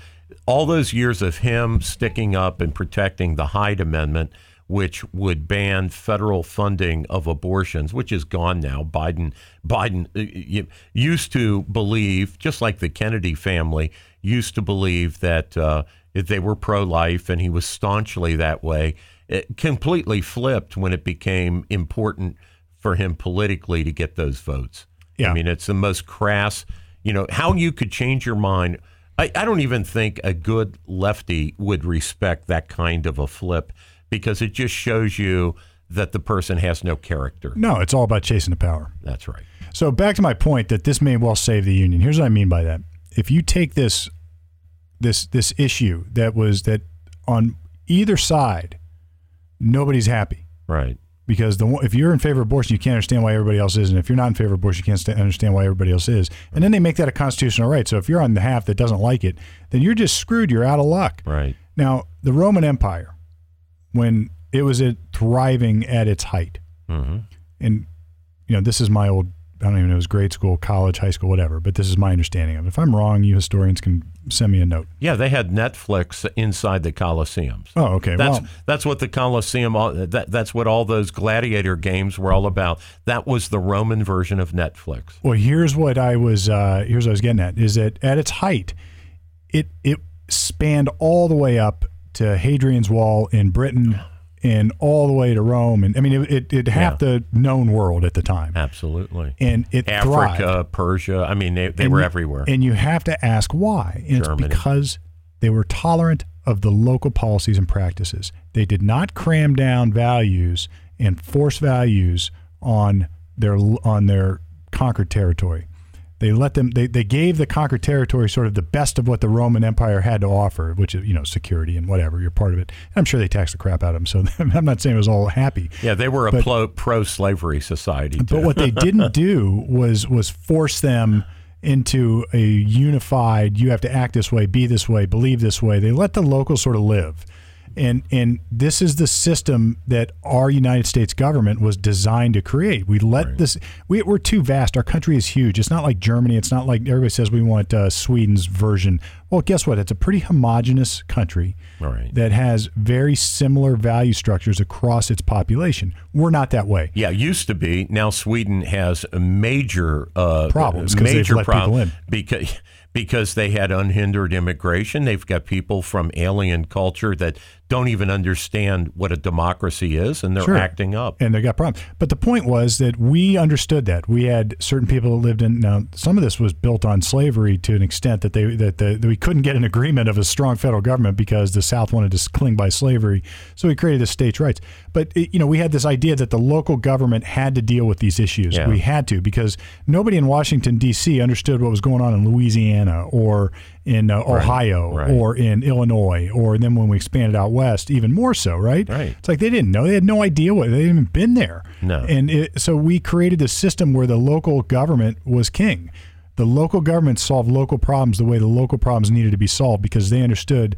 all those years of him sticking up and protecting the Hyde Amendment, which would ban federal funding of abortions, which is gone now. Biden Biden uh, used to believe, just like the Kennedy family used to believe that uh, they were pro-life, and he was staunchly that way. It completely flipped when it became important for him politically to get those votes. Yeah. I mean, it's the most crass, you know, how you could change your mind. I, I don't even think a good lefty would respect that kind of a flip because it just shows you that the person has no character. No, it's all about chasing the power. That's right. So back to my point that this may well save the union. Here's what I mean by that. If you take this this this issue that was that on either side nobody's happy. Right because the if you're in favor of abortion, you can't understand why everybody else is, and if you're not in favor of abortion, you can't understand why everybody else is. And then they make that a constitutional right. So if you're on the half that doesn't like it, then you're just screwed. You're out of luck. Right now, the Roman Empire, when it was thriving at its height, mm-hmm. and you know this is my old I don't even know, it was grade school, college, high school, whatever. But this is my understanding of it. If I'm wrong, you historians can send me a note. Yeah, they had Netflix inside the Colosseums. Oh, okay. That's well, that's what the Colosseum, That, that's what all those gladiator games were all about. That was the Roman version of Netflix. Well, here's what I was uh, here's what I was getting at is that at its height, it it spanned all the way up to Hadrian's Wall in Britain and all the way to Rome, and I mean it it, it half the known world at the time, Absolutely. and it thrived. Africa, Persia. I mean, they, they And were everywhere. And you have to ask why. And Germany. it's because they were tolerant of the local policies and practices. They did not cram down values and force values on their on their conquered territory. They let them they, they gave the conquered territory sort of the best of what the Roman Empire had to offer, which is, you know, security and whatever, you're part of it. I'm sure they taxed the crap out of them, so <laughs> I'm not saying it was all happy. yeah, they were a but- pro, pro-slavery society. Too. But what they didn't <laughs> do was was force them into a unified. You have to act this way, be this way, believe this way. They let the locals sort of live, and and this is the system that our United States government was designed to create. We let this. We, we're too vast. Our country is huge. It's not like Germany. It's not like everybody says we want uh, Sweden's version. Well, guess what? It's a pretty homogenous country Right. that has very similar value structures across its population. We're not that way. Yeah, used to be. Now Sweden has a major uh, Problems major in. because <laughs> because they had unhindered immigration. They've got people from alien culture that don't even understand what a democracy is, and they're Sure. acting up. and they got problems. But the point was that we understood that we had certain people that lived in. Now, some of this was built on slavery to an extent that they that, the, that we couldn't get an agreement of a strong federal government because the South wanted to cling by slavery. So we created the states' rights. But it, you know, we had this idea that the local government had to deal with these issues. Yeah. We had to because nobody in Washington D.C. understood what was going on in Louisiana or in uh, Ohio right. or in Illinois or then when we expanded out west, even more so. Right. Right. It's like they didn't know. They had no idea what they hadn't even been there. No. And it, so we created this system where the local government was king. The local government solved local problems the way the local problems needed to be solved because they understood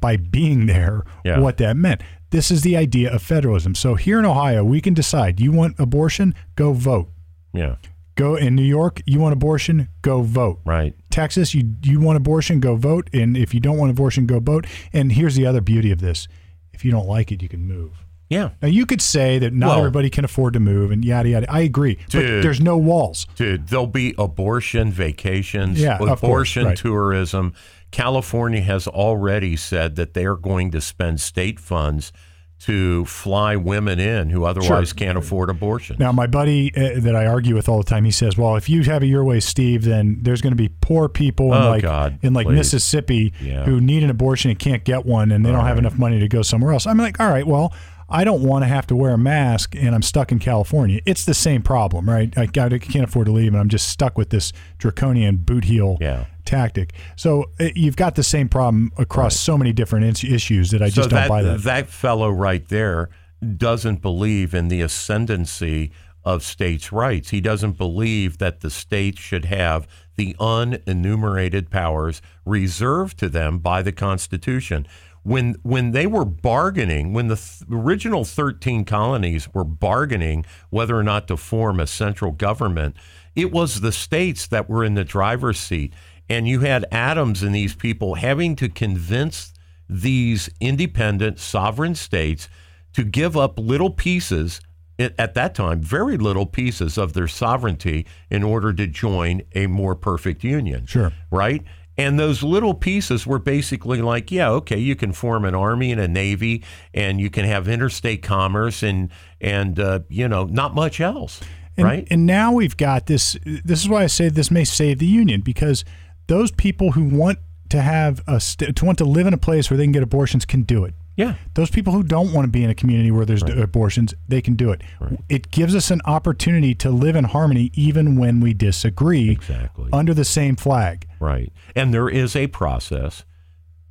by being there Yeah. what that meant. This is the idea of federalism. So here in Ohio, we can decide you want abortion, go vote. Yeah, Go in New York, you want abortion, go vote. right. Texas, you you want abortion, go vote. And if you don't want abortion, go vote. And here's the other beauty of this: if you don't like it, you can move. Yeah, Now you could say that not Well- everybody can afford to move and yada yada. I agree, but there's no walls. dude. There'll be abortion vacations, Yeah, of course, abortion right. tourism. California has already said that they are going to spend state funds to fly women in who otherwise can't afford abortion. Now my buddy uh, that I argue with all the time, he says, "Well, if you have it your way, Steve, then there's going to be poor people in Oh, like God, in like please. Mississippi Yeah. who need an abortion and can't get one, and they don't have enough money to go somewhere else." I'm like, "All right, well." I don't want to have to wear a mask and I'm stuck in California. It's the same problem, right? I, I can't afford to leave and I'm just stuck with this draconian boot heel Yeah. tactic. So uh, you've got the same problem across so many different is- issues that I just so don't that, buy that. that fellow right there doesn't believe in the ascendancy of states' rights. He doesn't believe that the states should have the unenumerated powers reserved to them by the Constitution. When when they were bargaining, when the th- original 13 colonies were bargaining whether or not to form a central government, it was the states that were in the driver's seat. And you had Adams and these people having to convince these independent sovereign states to give up little pieces at at that time very little pieces of their sovereignty in order to join a more perfect union Sure. right and those little pieces were basically like yeah okay you can form an army and a navy and you can have interstate commerce and and uh, you know not much else And, right And now we've got this. This is why I say this may save the union because those people who want to have a st- to want to live in a place where they can get abortions can do it. Yeah Those people who don't want to be in a community where there's abortions, they can do it. It gives us an opportunity to live in harmony even when we disagree exactly under the same flag. Right. And there is a process.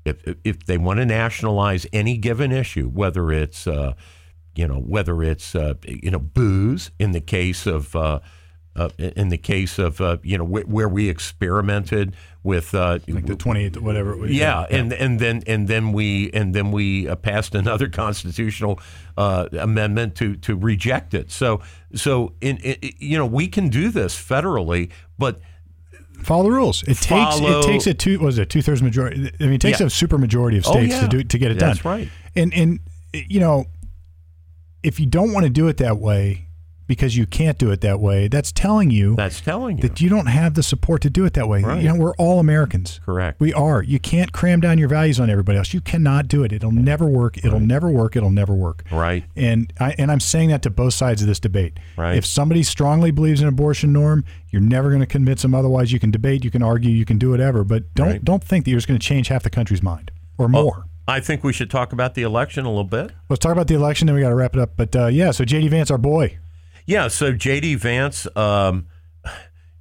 If, if they want to nationalize any given issue, whether it's, uh, you know, whether it's, uh, you know, booze in the case of uh, uh, in the case of uh, you know wh- where we experimented with uh, like the 28th, whatever. it was. yeah, and and then and then we and then we uh, passed another <laughs> constitutional uh, amendment to to reject it. So so in, in you know we can do this federally, but Follow the rules. It takes it takes a two was it two thirds majority. I mean, it takes Yeah. a super majority of Oh, states yeah. to do to get it That's done. right. And and you know, if you don't want to do it that way because you can't do it that way, that's telling you that's telling you that you don't have the support to do it that way. Right. You know, we're all Americans. correct. We are. You can't cram down your values on everybody else. You cannot do it. It'll never work. It'll never work. It'll never work. right. And I and I'm saying that to both sides of this debate. Right. If somebody strongly believes in abortion norm, you're never going to convince them. Otherwise, you can debate, you can argue, you can do whatever. But don't Right. don't think that you're just going to change half the country's mind or more. I think we should talk about the election a little bit. Let's talk about the election, then we got to wrap it up. But uh, yeah, so JD Vance, our boy. Yeah, so JD Vance, um,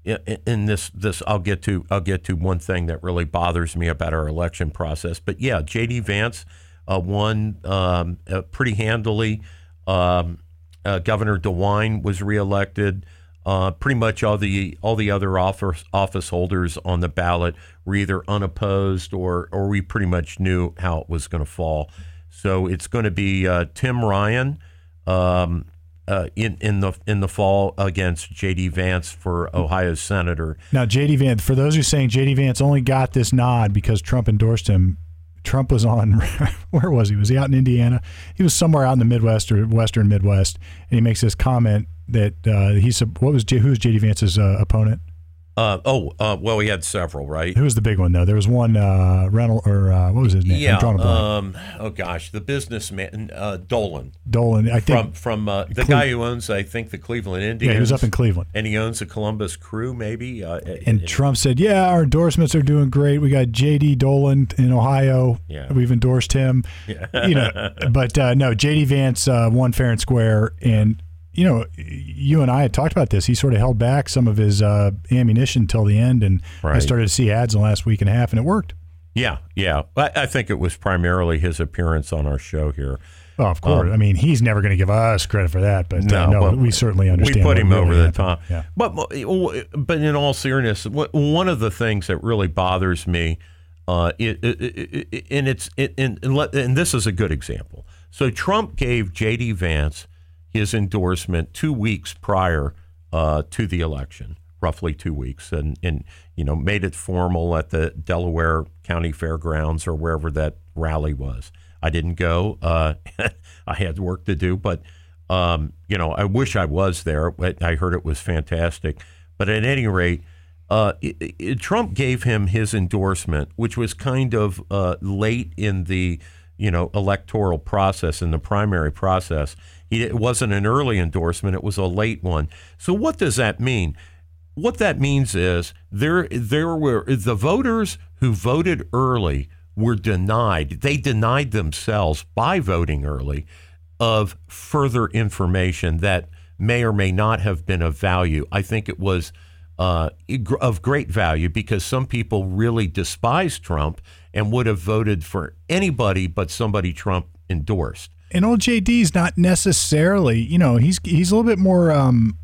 in this this I'll get to I'll get to one thing that really bothers me about our election process. But yeah, JD Vance uh, won um, uh, pretty handily. Um, uh, Governor DeWine was reelected. Uh, pretty much all the all the other office office holders on the ballot were either unopposed or or we pretty much knew how it was going to fall. So it's going to be uh, Tim Ryan um, uh, in in the in the fall against J.D. Vance for Ohio senator. Now, JD Vance, for those who are saying JD Vance only got this nod because Trump endorsed him, Trump was on, <laughs> where was he? Was he out in Indiana? He was somewhere out in the Midwest or Western Midwest. And he makes this comment that uh, he's, what was, who was JD Vance's uh, opponent? Uh, oh, uh, well, we had several, right? Who was the big one, though? There was one, uh, Reynolds, or uh, what was his name? Yeah. I'm drawing a blank. Um, oh gosh, the businessman uh, Dolan Dolan. I think, from from uh, the Cle- guy who owns, I think, the Cleveland Indians. yeah, he was up in Cleveland. and he owns the Columbus Crew, maybe. Uh, And Trump said, "Yeah, our endorsements are doing great. We got J.D. Dolan in Ohio. Yeah. We've endorsed him. Yeah. You know, but uh, no, J.D. Vance uh, won fair and square. And you know, you and I had talked about this. He sort of held back some of his uh, ammunition till the end, and I started to see ads in the last week and a half, and it worked. yeah, yeah. I, I think it was primarily his appearance on our show here. Oh, of course. I mean, he's never going to give us credit for that, but uh, Um, No, no, well, we certainly understand. We put him really over the top. Yeah. But but in all seriousness, one of the things that really bothers me, uh, it, it, it, and it's it, and, and, let, and this is a good example. So Trump gave J.D. Vance his endorsement two weeks prior uh, to the election, roughly two weeks, and and you know made it formal at the Delaware County Fairgrounds or wherever that rally was. I didn't go. Uh, <laughs> I had work to do, but um, you know, I wish I was there. I heard it was fantastic. But at any rate, uh, it, it- Trump gave him his endorsement, which was kind of uh, late in the you know electoral process in the primary process. He, it wasn't an early endorsement; it was a late one. So what does that mean? What that means is there there were the voters who voted early were denied. They denied themselves by voting early of further information that may or may not have been of value. I think it was uh, of great value because some people really despised Trump and would have voted for anybody but somebody Trump endorsed. And old JD's not necessarily, you know, he's he's a little bit more um,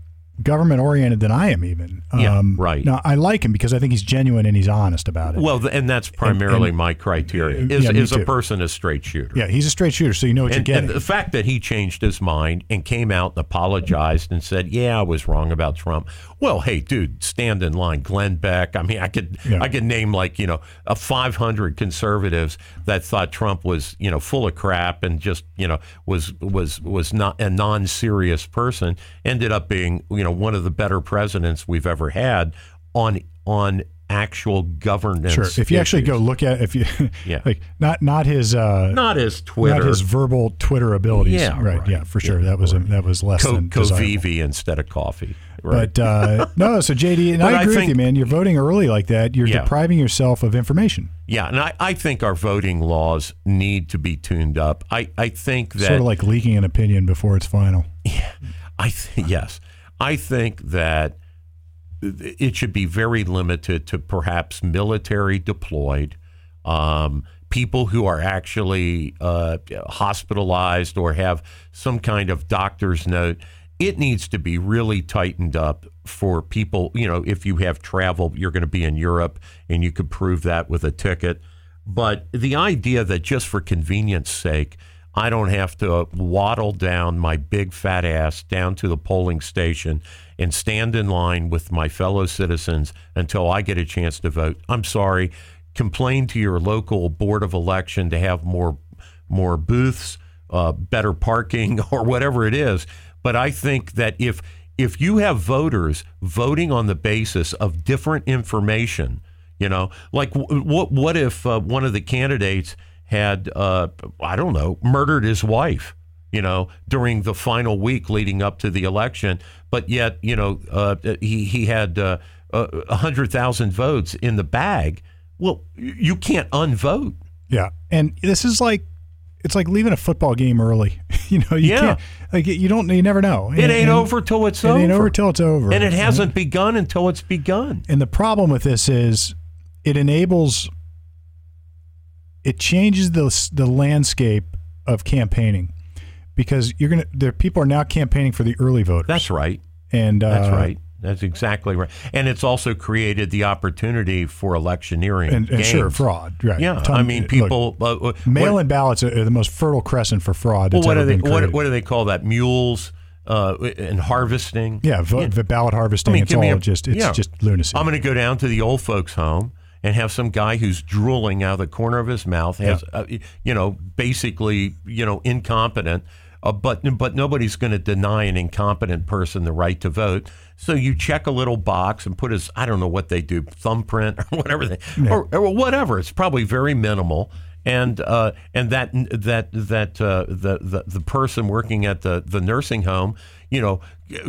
government oriented than I am even. Yeah, um, right. Now I like him because I think he's genuine and he's honest about it. Well, and that's primarily and- my criteria. Is, yeah, is a person a straight shooter? yeah, he's a straight shooter, so you know what And, you're and the fact that he changed his mind and came out and apologized and said, "Yeah, I was wrong about Trump." Well, hey, dude, stand in line. Glenn Beck. I mean, I could Yeah. I could name like you know a 500 conservatives that thought Trump was you know full of crap and just you know was was was not a non-serious person. Ended up being you know one of the better presidents we've ever had on on actual governance. sure, if you actually go look at if you <laughs> Yeah. like not not his uh, not his Twitter. not his verbal Twitter abilities. Yeah, right, right. Yeah, for sure. Yeah, that was a, that was less Co- than. Covfefe instead of coffee. Right. But uh, <laughs> no, so JD, and I I agree with you, man. You're voting early like that. You're Yeah. depriving yourself of information. Yeah, and I, I think our voting laws need to be tuned up. I, I think that Sort of like leaking an opinion before it's final. <laughs> Yeah, I th- yes, I think that it should be very limited to perhaps military deployed, um, people who are actually uh, hospitalized or have some kind of doctor's note. it needs to be really tightened up for people. You know, if you have travel, you're going to be in Europe and you could prove that with a ticket. But the idea that just for convenience sake, I don't have to waddle down my big fat ass down to the polling station and stand in line with my fellow citizens until I get a chance to vote. I'm sorry. Complain to your local board of election to have more more booths, uh, better parking, <laughs> or whatever it is. But I think that if if you have voters voting on the basis of different information, you know, like what what if uh, one of the candidates had uh, I don't know murdered his wife, you know, during the final week leading up to the election, but yet you know uh, he he had uh, a hundred thousand votes in the bag. Well, you can't unvote. Yeah, and this is like it's like leaving a football game early. <laughs> you know, you Yeah. can't like you don't you never know. It ain't and over till it's It over. ain't over till it's over. and it hasn't begun until it's begun. And the problem with this is it enables it changes the the landscape of campaigning because you're gonna there people are now campaigning for the early voters. That's right. and uh, That's right. That's exactly right. And it's also created the opportunity for electioneering. And, and sure, fraud. Right. Yeah, Ton- I mean, people. uh, uh, mail-in ballots are the most fertile crescent for fraud. Well, what do they what, what do they call that? Mules uh, and harvesting. yeah, vo- the ballot harvesting. I mean, it's all a- just it's yeah. just lunacy. I'm going to go down to the old folks' home and have some guy who's drooling out of the corner of his mouth, has uh, you know, basically, you know, incompetent. Uh, but but nobody's going to deny an incompetent person the right to vote. So you check a little box and put his I don't know what they do thumbprint <laughs> or whatever they or, or whatever. It's probably very minimal. And uh, and that that that uh, the, the the person working at the, the nursing home, you know,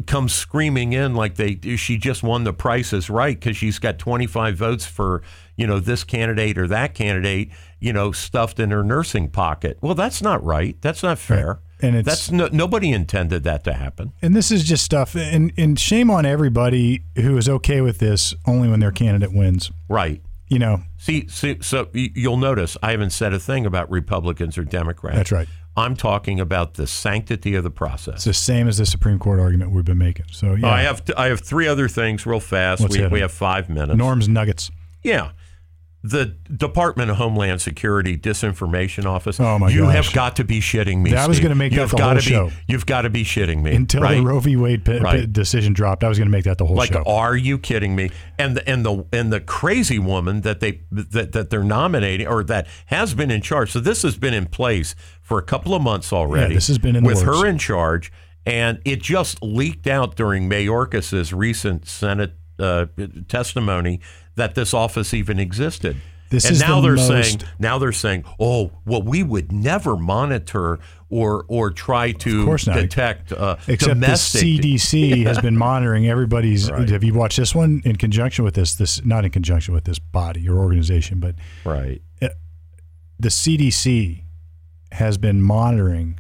comes screaming in like they she just won the Price is Right because she's got 25 votes for you know this candidate or that candidate, you know, stuffed in her nursing pocket. Well, that's not right. That's not fair. And it's- that's no, nobody intended that to happen. and this is just stuff. And and shame on everybody who is okay with this only when their candidate wins. Right. You know, See, see, so you'll notice I haven't said a thing about Republicans or Democrats. That's right. I'm talking about the sanctity of the process. it's the same as the Supreme Court argument we've been making. So yeah, Oh, I have I have three other things real fast. Let's we, we have five minutes. Norm's Nuggets. Yeah. The Department of Homeland Security Disinformation Office. Oh, my You gosh. have got to be shitting me. I was Steve. gonna make that You've the whole be, show. You've got to be shitting me. Until right? the Roe v. Wade p- p- decision dropped, I was going to make that the whole show. Like, show. are you kidding me? And the and the and the crazy woman that they that, that they're nominating or that has been in charge. So this has been in place for a couple of months already. this has been in the with works. her in charge, and it just leaked out during Mayorkas's recent Senate uh, testimony that this office even existed. This and is now the they're most- saying now they're saying, oh, well, we would never monitor or or try to course not. detect uh, Except domestic. the CDC <laughs> has been monitoring everybody's. Have you watched this one in conjunction with this? This not in conjunction with this body or organization, but right. the CDC has been monitoring.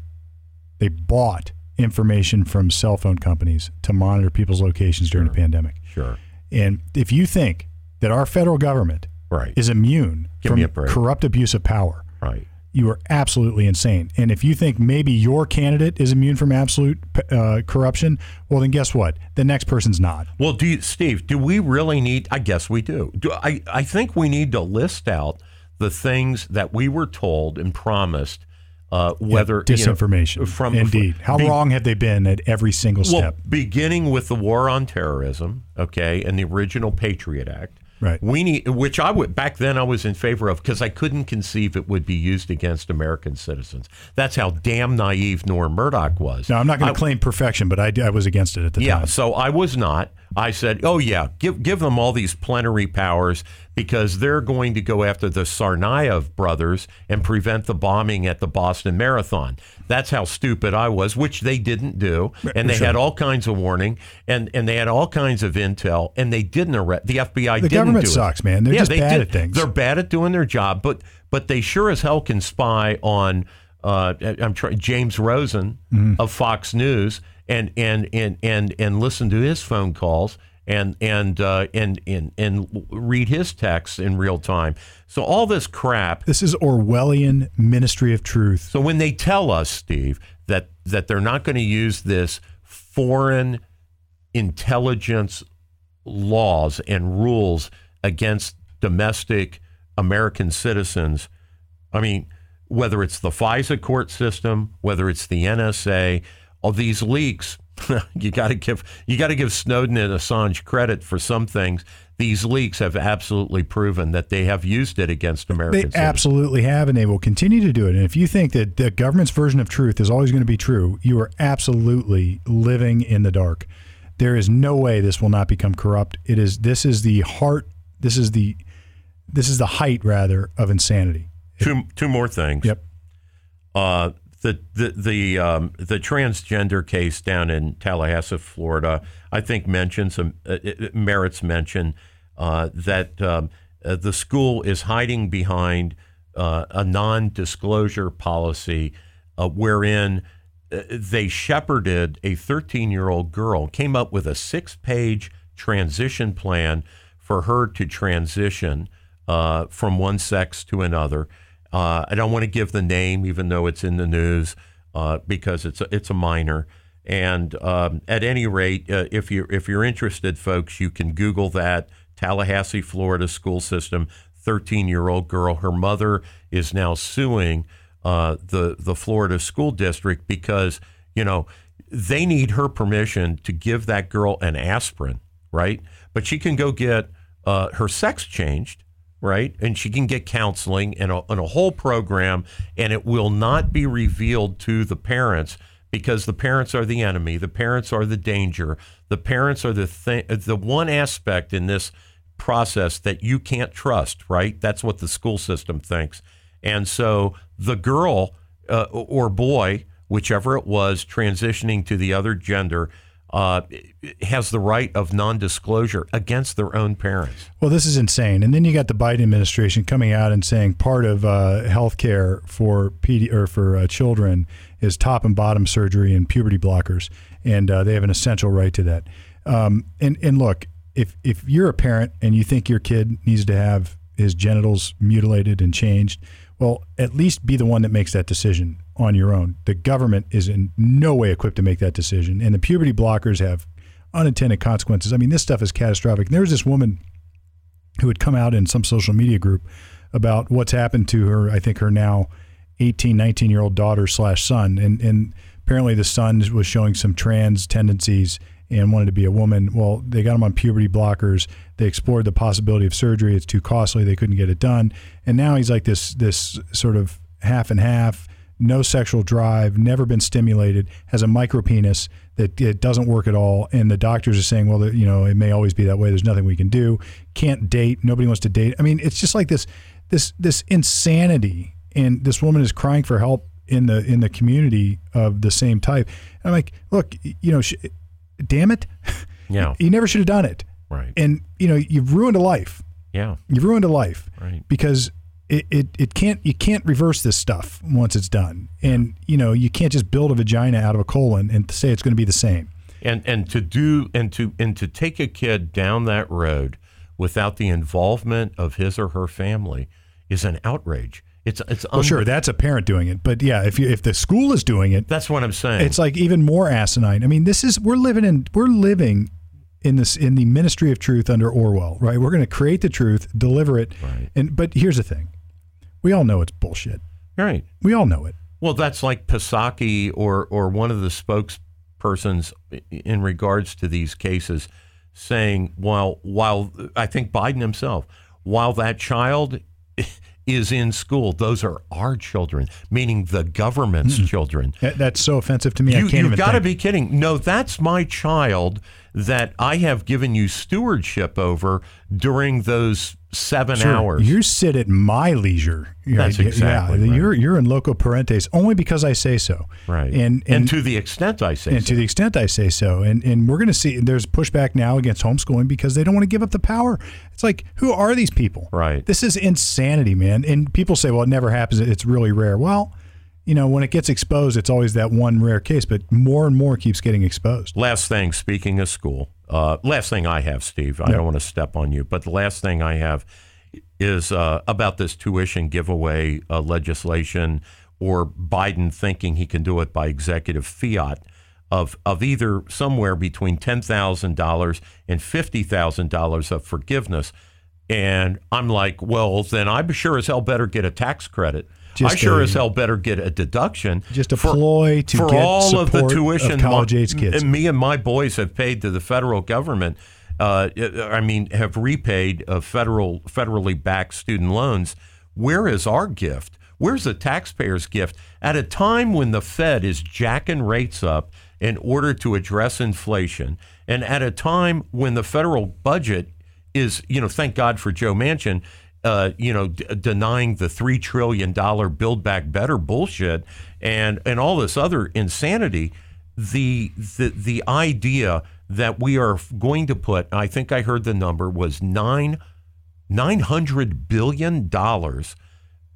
They bought information from cell phone companies to monitor people's locations during the pandemic. Sure. And if you think that our federal government Right. is immune Give from me a break. corrupt abuse of power, right. you are absolutely insane. And if you think maybe your candidate is immune from absolute uh, corruption, well, then guess what? The next person's not. Well, do you, Steve? Do we really need? I guess we do. do I, I think we need to list out the things that we were told and promised. Uh, whether you know, Disinformation. from Indeed. How be- wrong have they been at every single Well, step? beginning with the war on terrorism, okay, and the original Patriot Act. Right. We need, which I would back then I was in favor of because I couldn't conceive it would be used against American citizens. That's how damn naive Norm Murdoch was. Now, I'm not going to claim perfection, but I, I was against it at the Yeah, time. Yeah, so I was not. I said, "Oh yeah, give give them all these plenary powers because they're going to go after the Tsarnaev brothers and prevent the bombing at the Boston Marathon." That's how stupid I was, which they didn't do, and they Sure. had all kinds of warning and and they had all kinds of intel, and they didn't arrest. The FBI The didn't government do it. sucks, man. They're yeah, just they bad did. at things. They're bad at doing their job, but but they sure as hell can spy on. Uh, I'm trying James Rosen Mm-hmm. of Fox News and and and and and listen to his phone calls and and uh, and and and read his texts in real time. So all this crap. This is Orwellian Ministry of Truth. So when they tell us, Steve, that that they're not going to use this foreign intelligence laws and rules against domestic American citizens. I mean, whether it's the FISA court system, whether it's the NSA, all these leaks. <laughs> you got to give you got to give Snowden and Assange credit for some things. These leaks have absolutely proven that they have used it against Americans. They absolutely have, and they will continue to do it. And if you think that the government's version of truth is always going to be true, you are absolutely living in the dark. There is no way this will not become corrupt. It is. This is the heart. This is the. This is the height, rather, of insanity. Two two more things. Yep. Uh, the the the um, the transgender case down in Tallahassee, Florida, I think mentions some uh, merits mention uh, that um, uh, the school is hiding behind uh, a non-disclosure policy uh, wherein uh, they shepherded a 13-year-old girl, came up with a six-page transition plan for her to transition uh, from one sex to another. Uh, I don't want to give the name, even though it's in the news, uh, because it's a, it's a minor. And um, at any rate, uh, if you if you're interested, folks, you can Google that Tallahassee, Florida school system. 13 year old girl. Her mother is now suing uh, the the Florida school district because you know they need her permission to give that girl an aspirin, right? But she can go get uh, her sex changed right? And she can get counseling and a, and a whole program, and it will not be revealed to the parents because the parents are the enemy. The parents are the danger. The parents are the th- the one aspect in this process that you can't trust, right? That's what the school system thinks. And so the girl uh, or boy, whichever it was, transitioning to the other gender uh, has the right of non-disclosure against their own parents. Well, this is insane. And then you got the Biden administration coming out and saying part of uh, health care for PD or for uh, children is top and bottom surgery and puberty blockers, and uh, they have an essential right to that. Um, and and look, if if you're a parent and you think your kid needs to have his genitals mutilated and changed, well, at least be the one that makes that decision on your own. The government is in no way equipped to make that decision, and the puberty blockers have unintended consequences. I mean, this stuff is catastrophic. There was this woman who had come out in some social media group about what's happened to her. I think her now 18, 19 year old daughter slash son, and and apparently the son was showing some trans tendencies and wanted to be a woman. Well, they got him on puberty blockers. They explored the possibility of surgery. It's too costly. They couldn't get it done. And now he's like this this sort of half and half, no sexual drive, never been stimulated, has a micro penis that it doesn't work at all. And the doctors are saying, well, you know, it may always be that way. There's nothing we can do. Can't date. Nobody wants to date. I mean, it's just like this this this insanity. And this woman is crying for help in the in the community of the same type. And I'm like, look, you know, sh- damn it. <laughs> Yeah. you never should have done it. Right. And you know, you've ruined a life. Yeah. You've ruined a life. Right. Because it, it, it can't you can't reverse this stuff once it's done. And you know, you can't just build a vagina out of a colon and say it's going to be the same. and and to do and to and to take a kid down that road without the involvement of his or her family is an outrage. It's it's Well, sure, that's a parent doing it, but yeah, if you if the school is doing it, that's what I'm saying. it's like even more asinine. I mean, this is we're living in we're living in this in the ministry of truth under Orwell, right? We're going to create the truth, deliver it, Right. and but here's the thing, we all know it's bullshit. right. We all know it. Well, that's like Pisaki or or one of the spokespersons in regards to these cases saying, well, while I think Biden himself, while that child <laughs> is in school, those are our children, meaning the government's hmm. children. That's so offensive to me. I You, can't you've got to be kidding. No, that's my child that I have given you stewardship over during those seven Sure. hours. You sit at my leisure. You're- That's exactly Yeah, right. you're you're in loco parentis only because I say so. right. And and, and, to the extent I say and so. to the extent I say so, and and we're going to see there's pushback now against homeschooling because they don't want to give up the power. It's like who are these people? Right. This is insanity, man. And people say, well, it never happens. It's really rare. Well, you know, when it gets exposed, it's always that one rare case, but more and more keeps getting exposed. Last thing, speaking of school, uh, last thing I have, Steve, I Yeah. don't want to step on you, but the last thing I have is uh, about this tuition giveaway uh, legislation or Biden thinking he can do it by executive fiat. of of either somewhere between ten thousand dollars and fifty thousand dollars of forgiveness. And I'm like, well, then I am sure as hell better get a tax credit. Just I sure a- as hell better get a deduction. Just a for- ploy to for get all of the support of college-age kids. me and my boys have paid to the federal government. Uh, I mean, have repaid of federal federally backed student loans. Where is our gift? Where's the taxpayer's gift at a time when the Fed is jacking rates up in order to address inflation, and at a time when the federal budget is, you know, thank God for Joe Manchin, uh, you know, d- denying the three trillion dollar Build Back Better bullshit and and all this other insanity. The the the idea that we are going to put, I think I heard the number was nine nine hundred billion dollars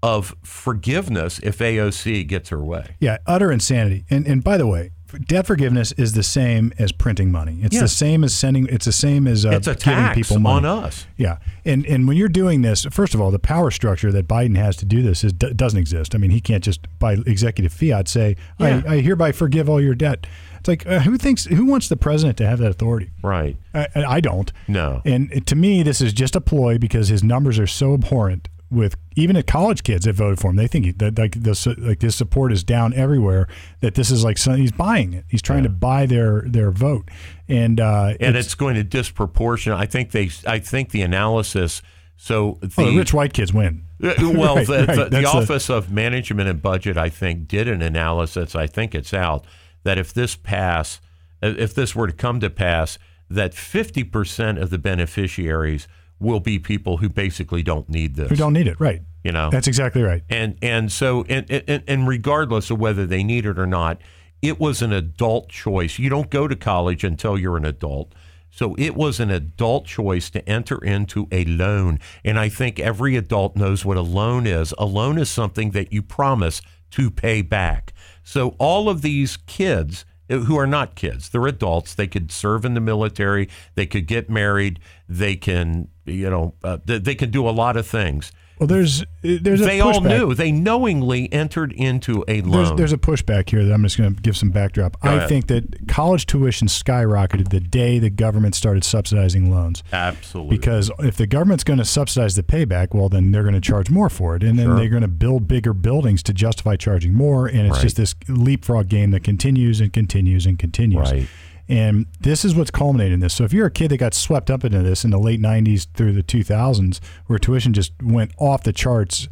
of forgiveness if AOC gets her way. Yeah, utter insanity. And and by the way, debt forgiveness is the same as printing money. It's Yeah. the same as sending. It's the same as uh, It's a giving tax people money. on us. Yeah, and and when you're doing this, first of all, the power structure that Biden has to do this is d- doesn't exist. I mean, he can't just by executive fiat say, Yeah. I, "I hereby forgive all your debt." It's like uh, who thinks who wants the president to have that authority? Right. I I don't. No. And to me, this is just a ploy because his numbers are so abhorrent. With even at college kids that voted for him, they think he- that like the like his support is down everywhere. That this is like he's buying it. He's trying to buy their their vote, and uh, and it's, going to disproportion. I think they. I think the analysis. So the, oh, the rich white kids win. Uh, Well, <laughs> Right, the, right. the, the the- Office of Management and Budget, I think, did an analysis. I think it's out that if this pass, if this were to come to pass, that fifty percent of the beneficiaries will be people who basically don't need this. who don't need it. Right. you know, That's exactly right. and and so and, and and regardless of whether they need it or not, it was an adult choice. You don't go to college until you're an adult. So it was an adult choice to enter into a loan. And I think every adult knows what a loan is. A loan is something that you promise to pay back. So all of these kids who are not kids, they're adults. They could serve in the military, they could get married, they can, you know, uh, they, they can do a lot of things Well, there's eh, there's a they all knew. They knowingly entered into a loan. There's, there's a pushback here that I'm just going to give some backdrop. I ahead. think that college tuition skyrocketed the day the government started subsidizing loans. Absolutely. Because if the government's going to subsidize the payback, well, then they're going to charge more for it, and then Sure. they're going to build bigger buildings to justify charging more, and it's Right. just this leapfrog game that continues and continues and continues. Right. And this is what's culminating in this. So if you're a kid that got swept up into this in the late '90s through the 2000s, where tuition just went off the charts,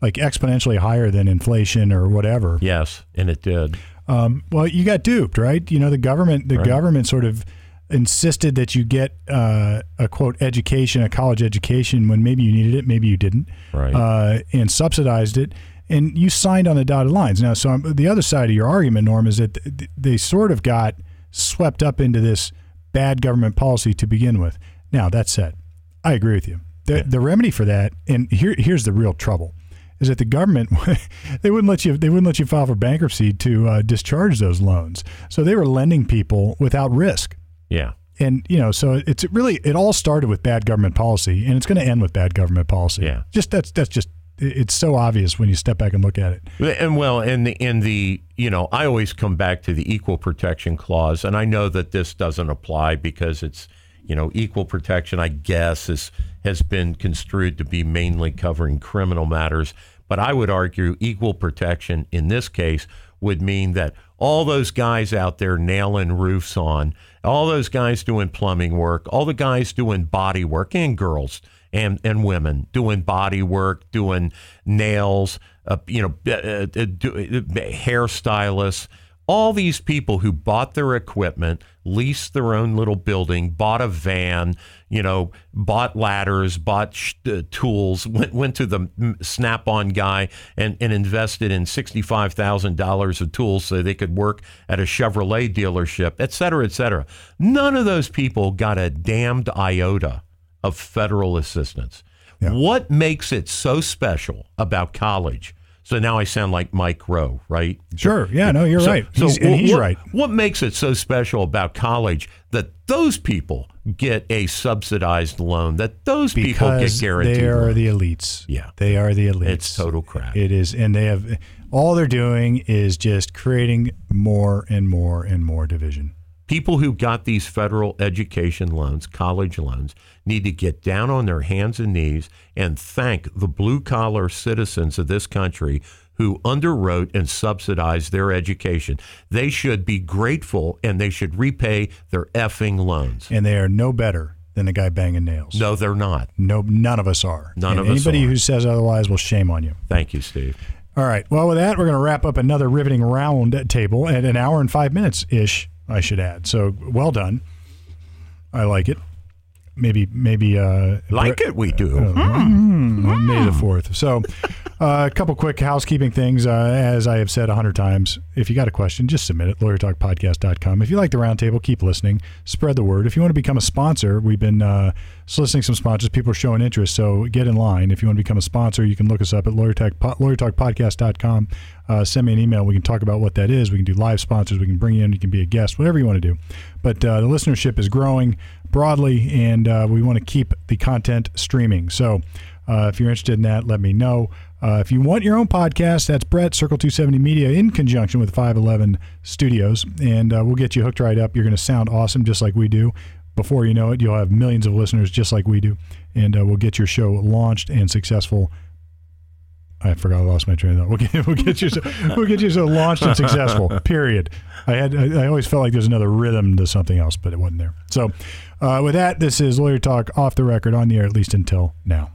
like exponentially higher than inflation or whatever, yes, and it did. um, well, you got duped, right? You know, the government, the government sort of insisted that you get uh, a quote education, a college education, when maybe you needed it, maybe you didn't, Right. uh, and subsidized it, and you signed on the dotted lines. Now, so um, the other side of your argument, Norm, is that th- they sort of got swept up into this bad government policy to begin with. Now, that said, I agree with you. The, the remedy for that, and here, here's the real trouble is that the government <laughs> they wouldn't let you they wouldn't let you file for bankruptcy to uh, discharge those loans. So they were lending people without risk. Yeah. And you know, so it's really it all started with bad government policy, and it's going to end with bad government policy. Yeah. just that's that's just it's so obvious when you step back and look at it. And well, in the in the you know, I always come back to the equal protection clause, and I know that this doesn't apply because it's you know equal protection. I guess is has been construed to be mainly covering criminal matters, but I would argue equal protection in this case would mean that all those guys out there nailing roofs on, all those guys doing plumbing work, all the guys doing body work, and girls and and women doing body work, doing nails, uh, you know, uh, uh, do, uh, hairstylists. All these people who bought their equipment, leased their own little building, bought a van, you know, bought ladders, bought sh- uh, tools, went went to the mm, Snap-on guy and, and invested in sixty-five thousand dollars of tools so they could work at a Chevrolet dealership, et cetera, et cetera. None of those people got a damned iota of federal assistance. What makes it so special about college? So now I sound like Mike Rowe, right? Sure, yeah, no, you're So- right. So He's- and he's what, right. What makes it so special about college that those people get a subsidized loan, that those people get guaranteed they are loans? the elites. Yeah. they are the elites. It's total crap. It is, and they have. all they're doing is just creating more and more and more division. People who got these federal education loans, college loans, need to get down on their hands and knees and thank the blue collar citizens of this country who underwrote and subsidized their education. They should be grateful and they should repay their effing loans. And they are no better than the guy banging nails. No, they're not. No, none of us are. None And of us Anybody who says otherwise, will shame on you. Thank you, Steve. All right. Well, with that, we're going to wrap up another riveting round table at an hour and five minutes ish. I should add. So well done. I like it. Maybe, maybe. Uh, Like it, we do. Mm, May the fourth. So, uh, a couple quick housekeeping things. Uh, as I have said a hundred times, if you got a question, just submit it. LawyerTalkPodcast.com. If you like the roundtable, keep listening. Spread the word. If you want to become a sponsor, we've been uh, soliciting some sponsors. People are showing interest, so get in line. If you want to become a sponsor, you can look us up at LawyerTalk, LawyerTalkPodcast.com. Uh, send me an email. We can talk about what that is. We can do live sponsors. We can bring you in. You can be a guest. Whatever you want to do. But uh, the listenership is growing broadly, and uh, we want to keep the content streaming. So. Uh, if you're interested in that, let me know. Uh, if you want your own podcast, that's Brett, Circle 270 Media, in conjunction with 511 Studios, and uh, we'll get you hooked right up. You're going to sound awesome just like we do. Before you know it, you'll have millions of listeners just like we do, and uh, we'll get your show launched and successful. I forgot I lost my train of thought. We'll get, we'll get you so, we'll get you so launched and successful. Period. I had I, I always felt like there's another rhythm to something else, but it wasn't there. So, uh, with that, this is Lawyer Talk off the record on the air, at least until now.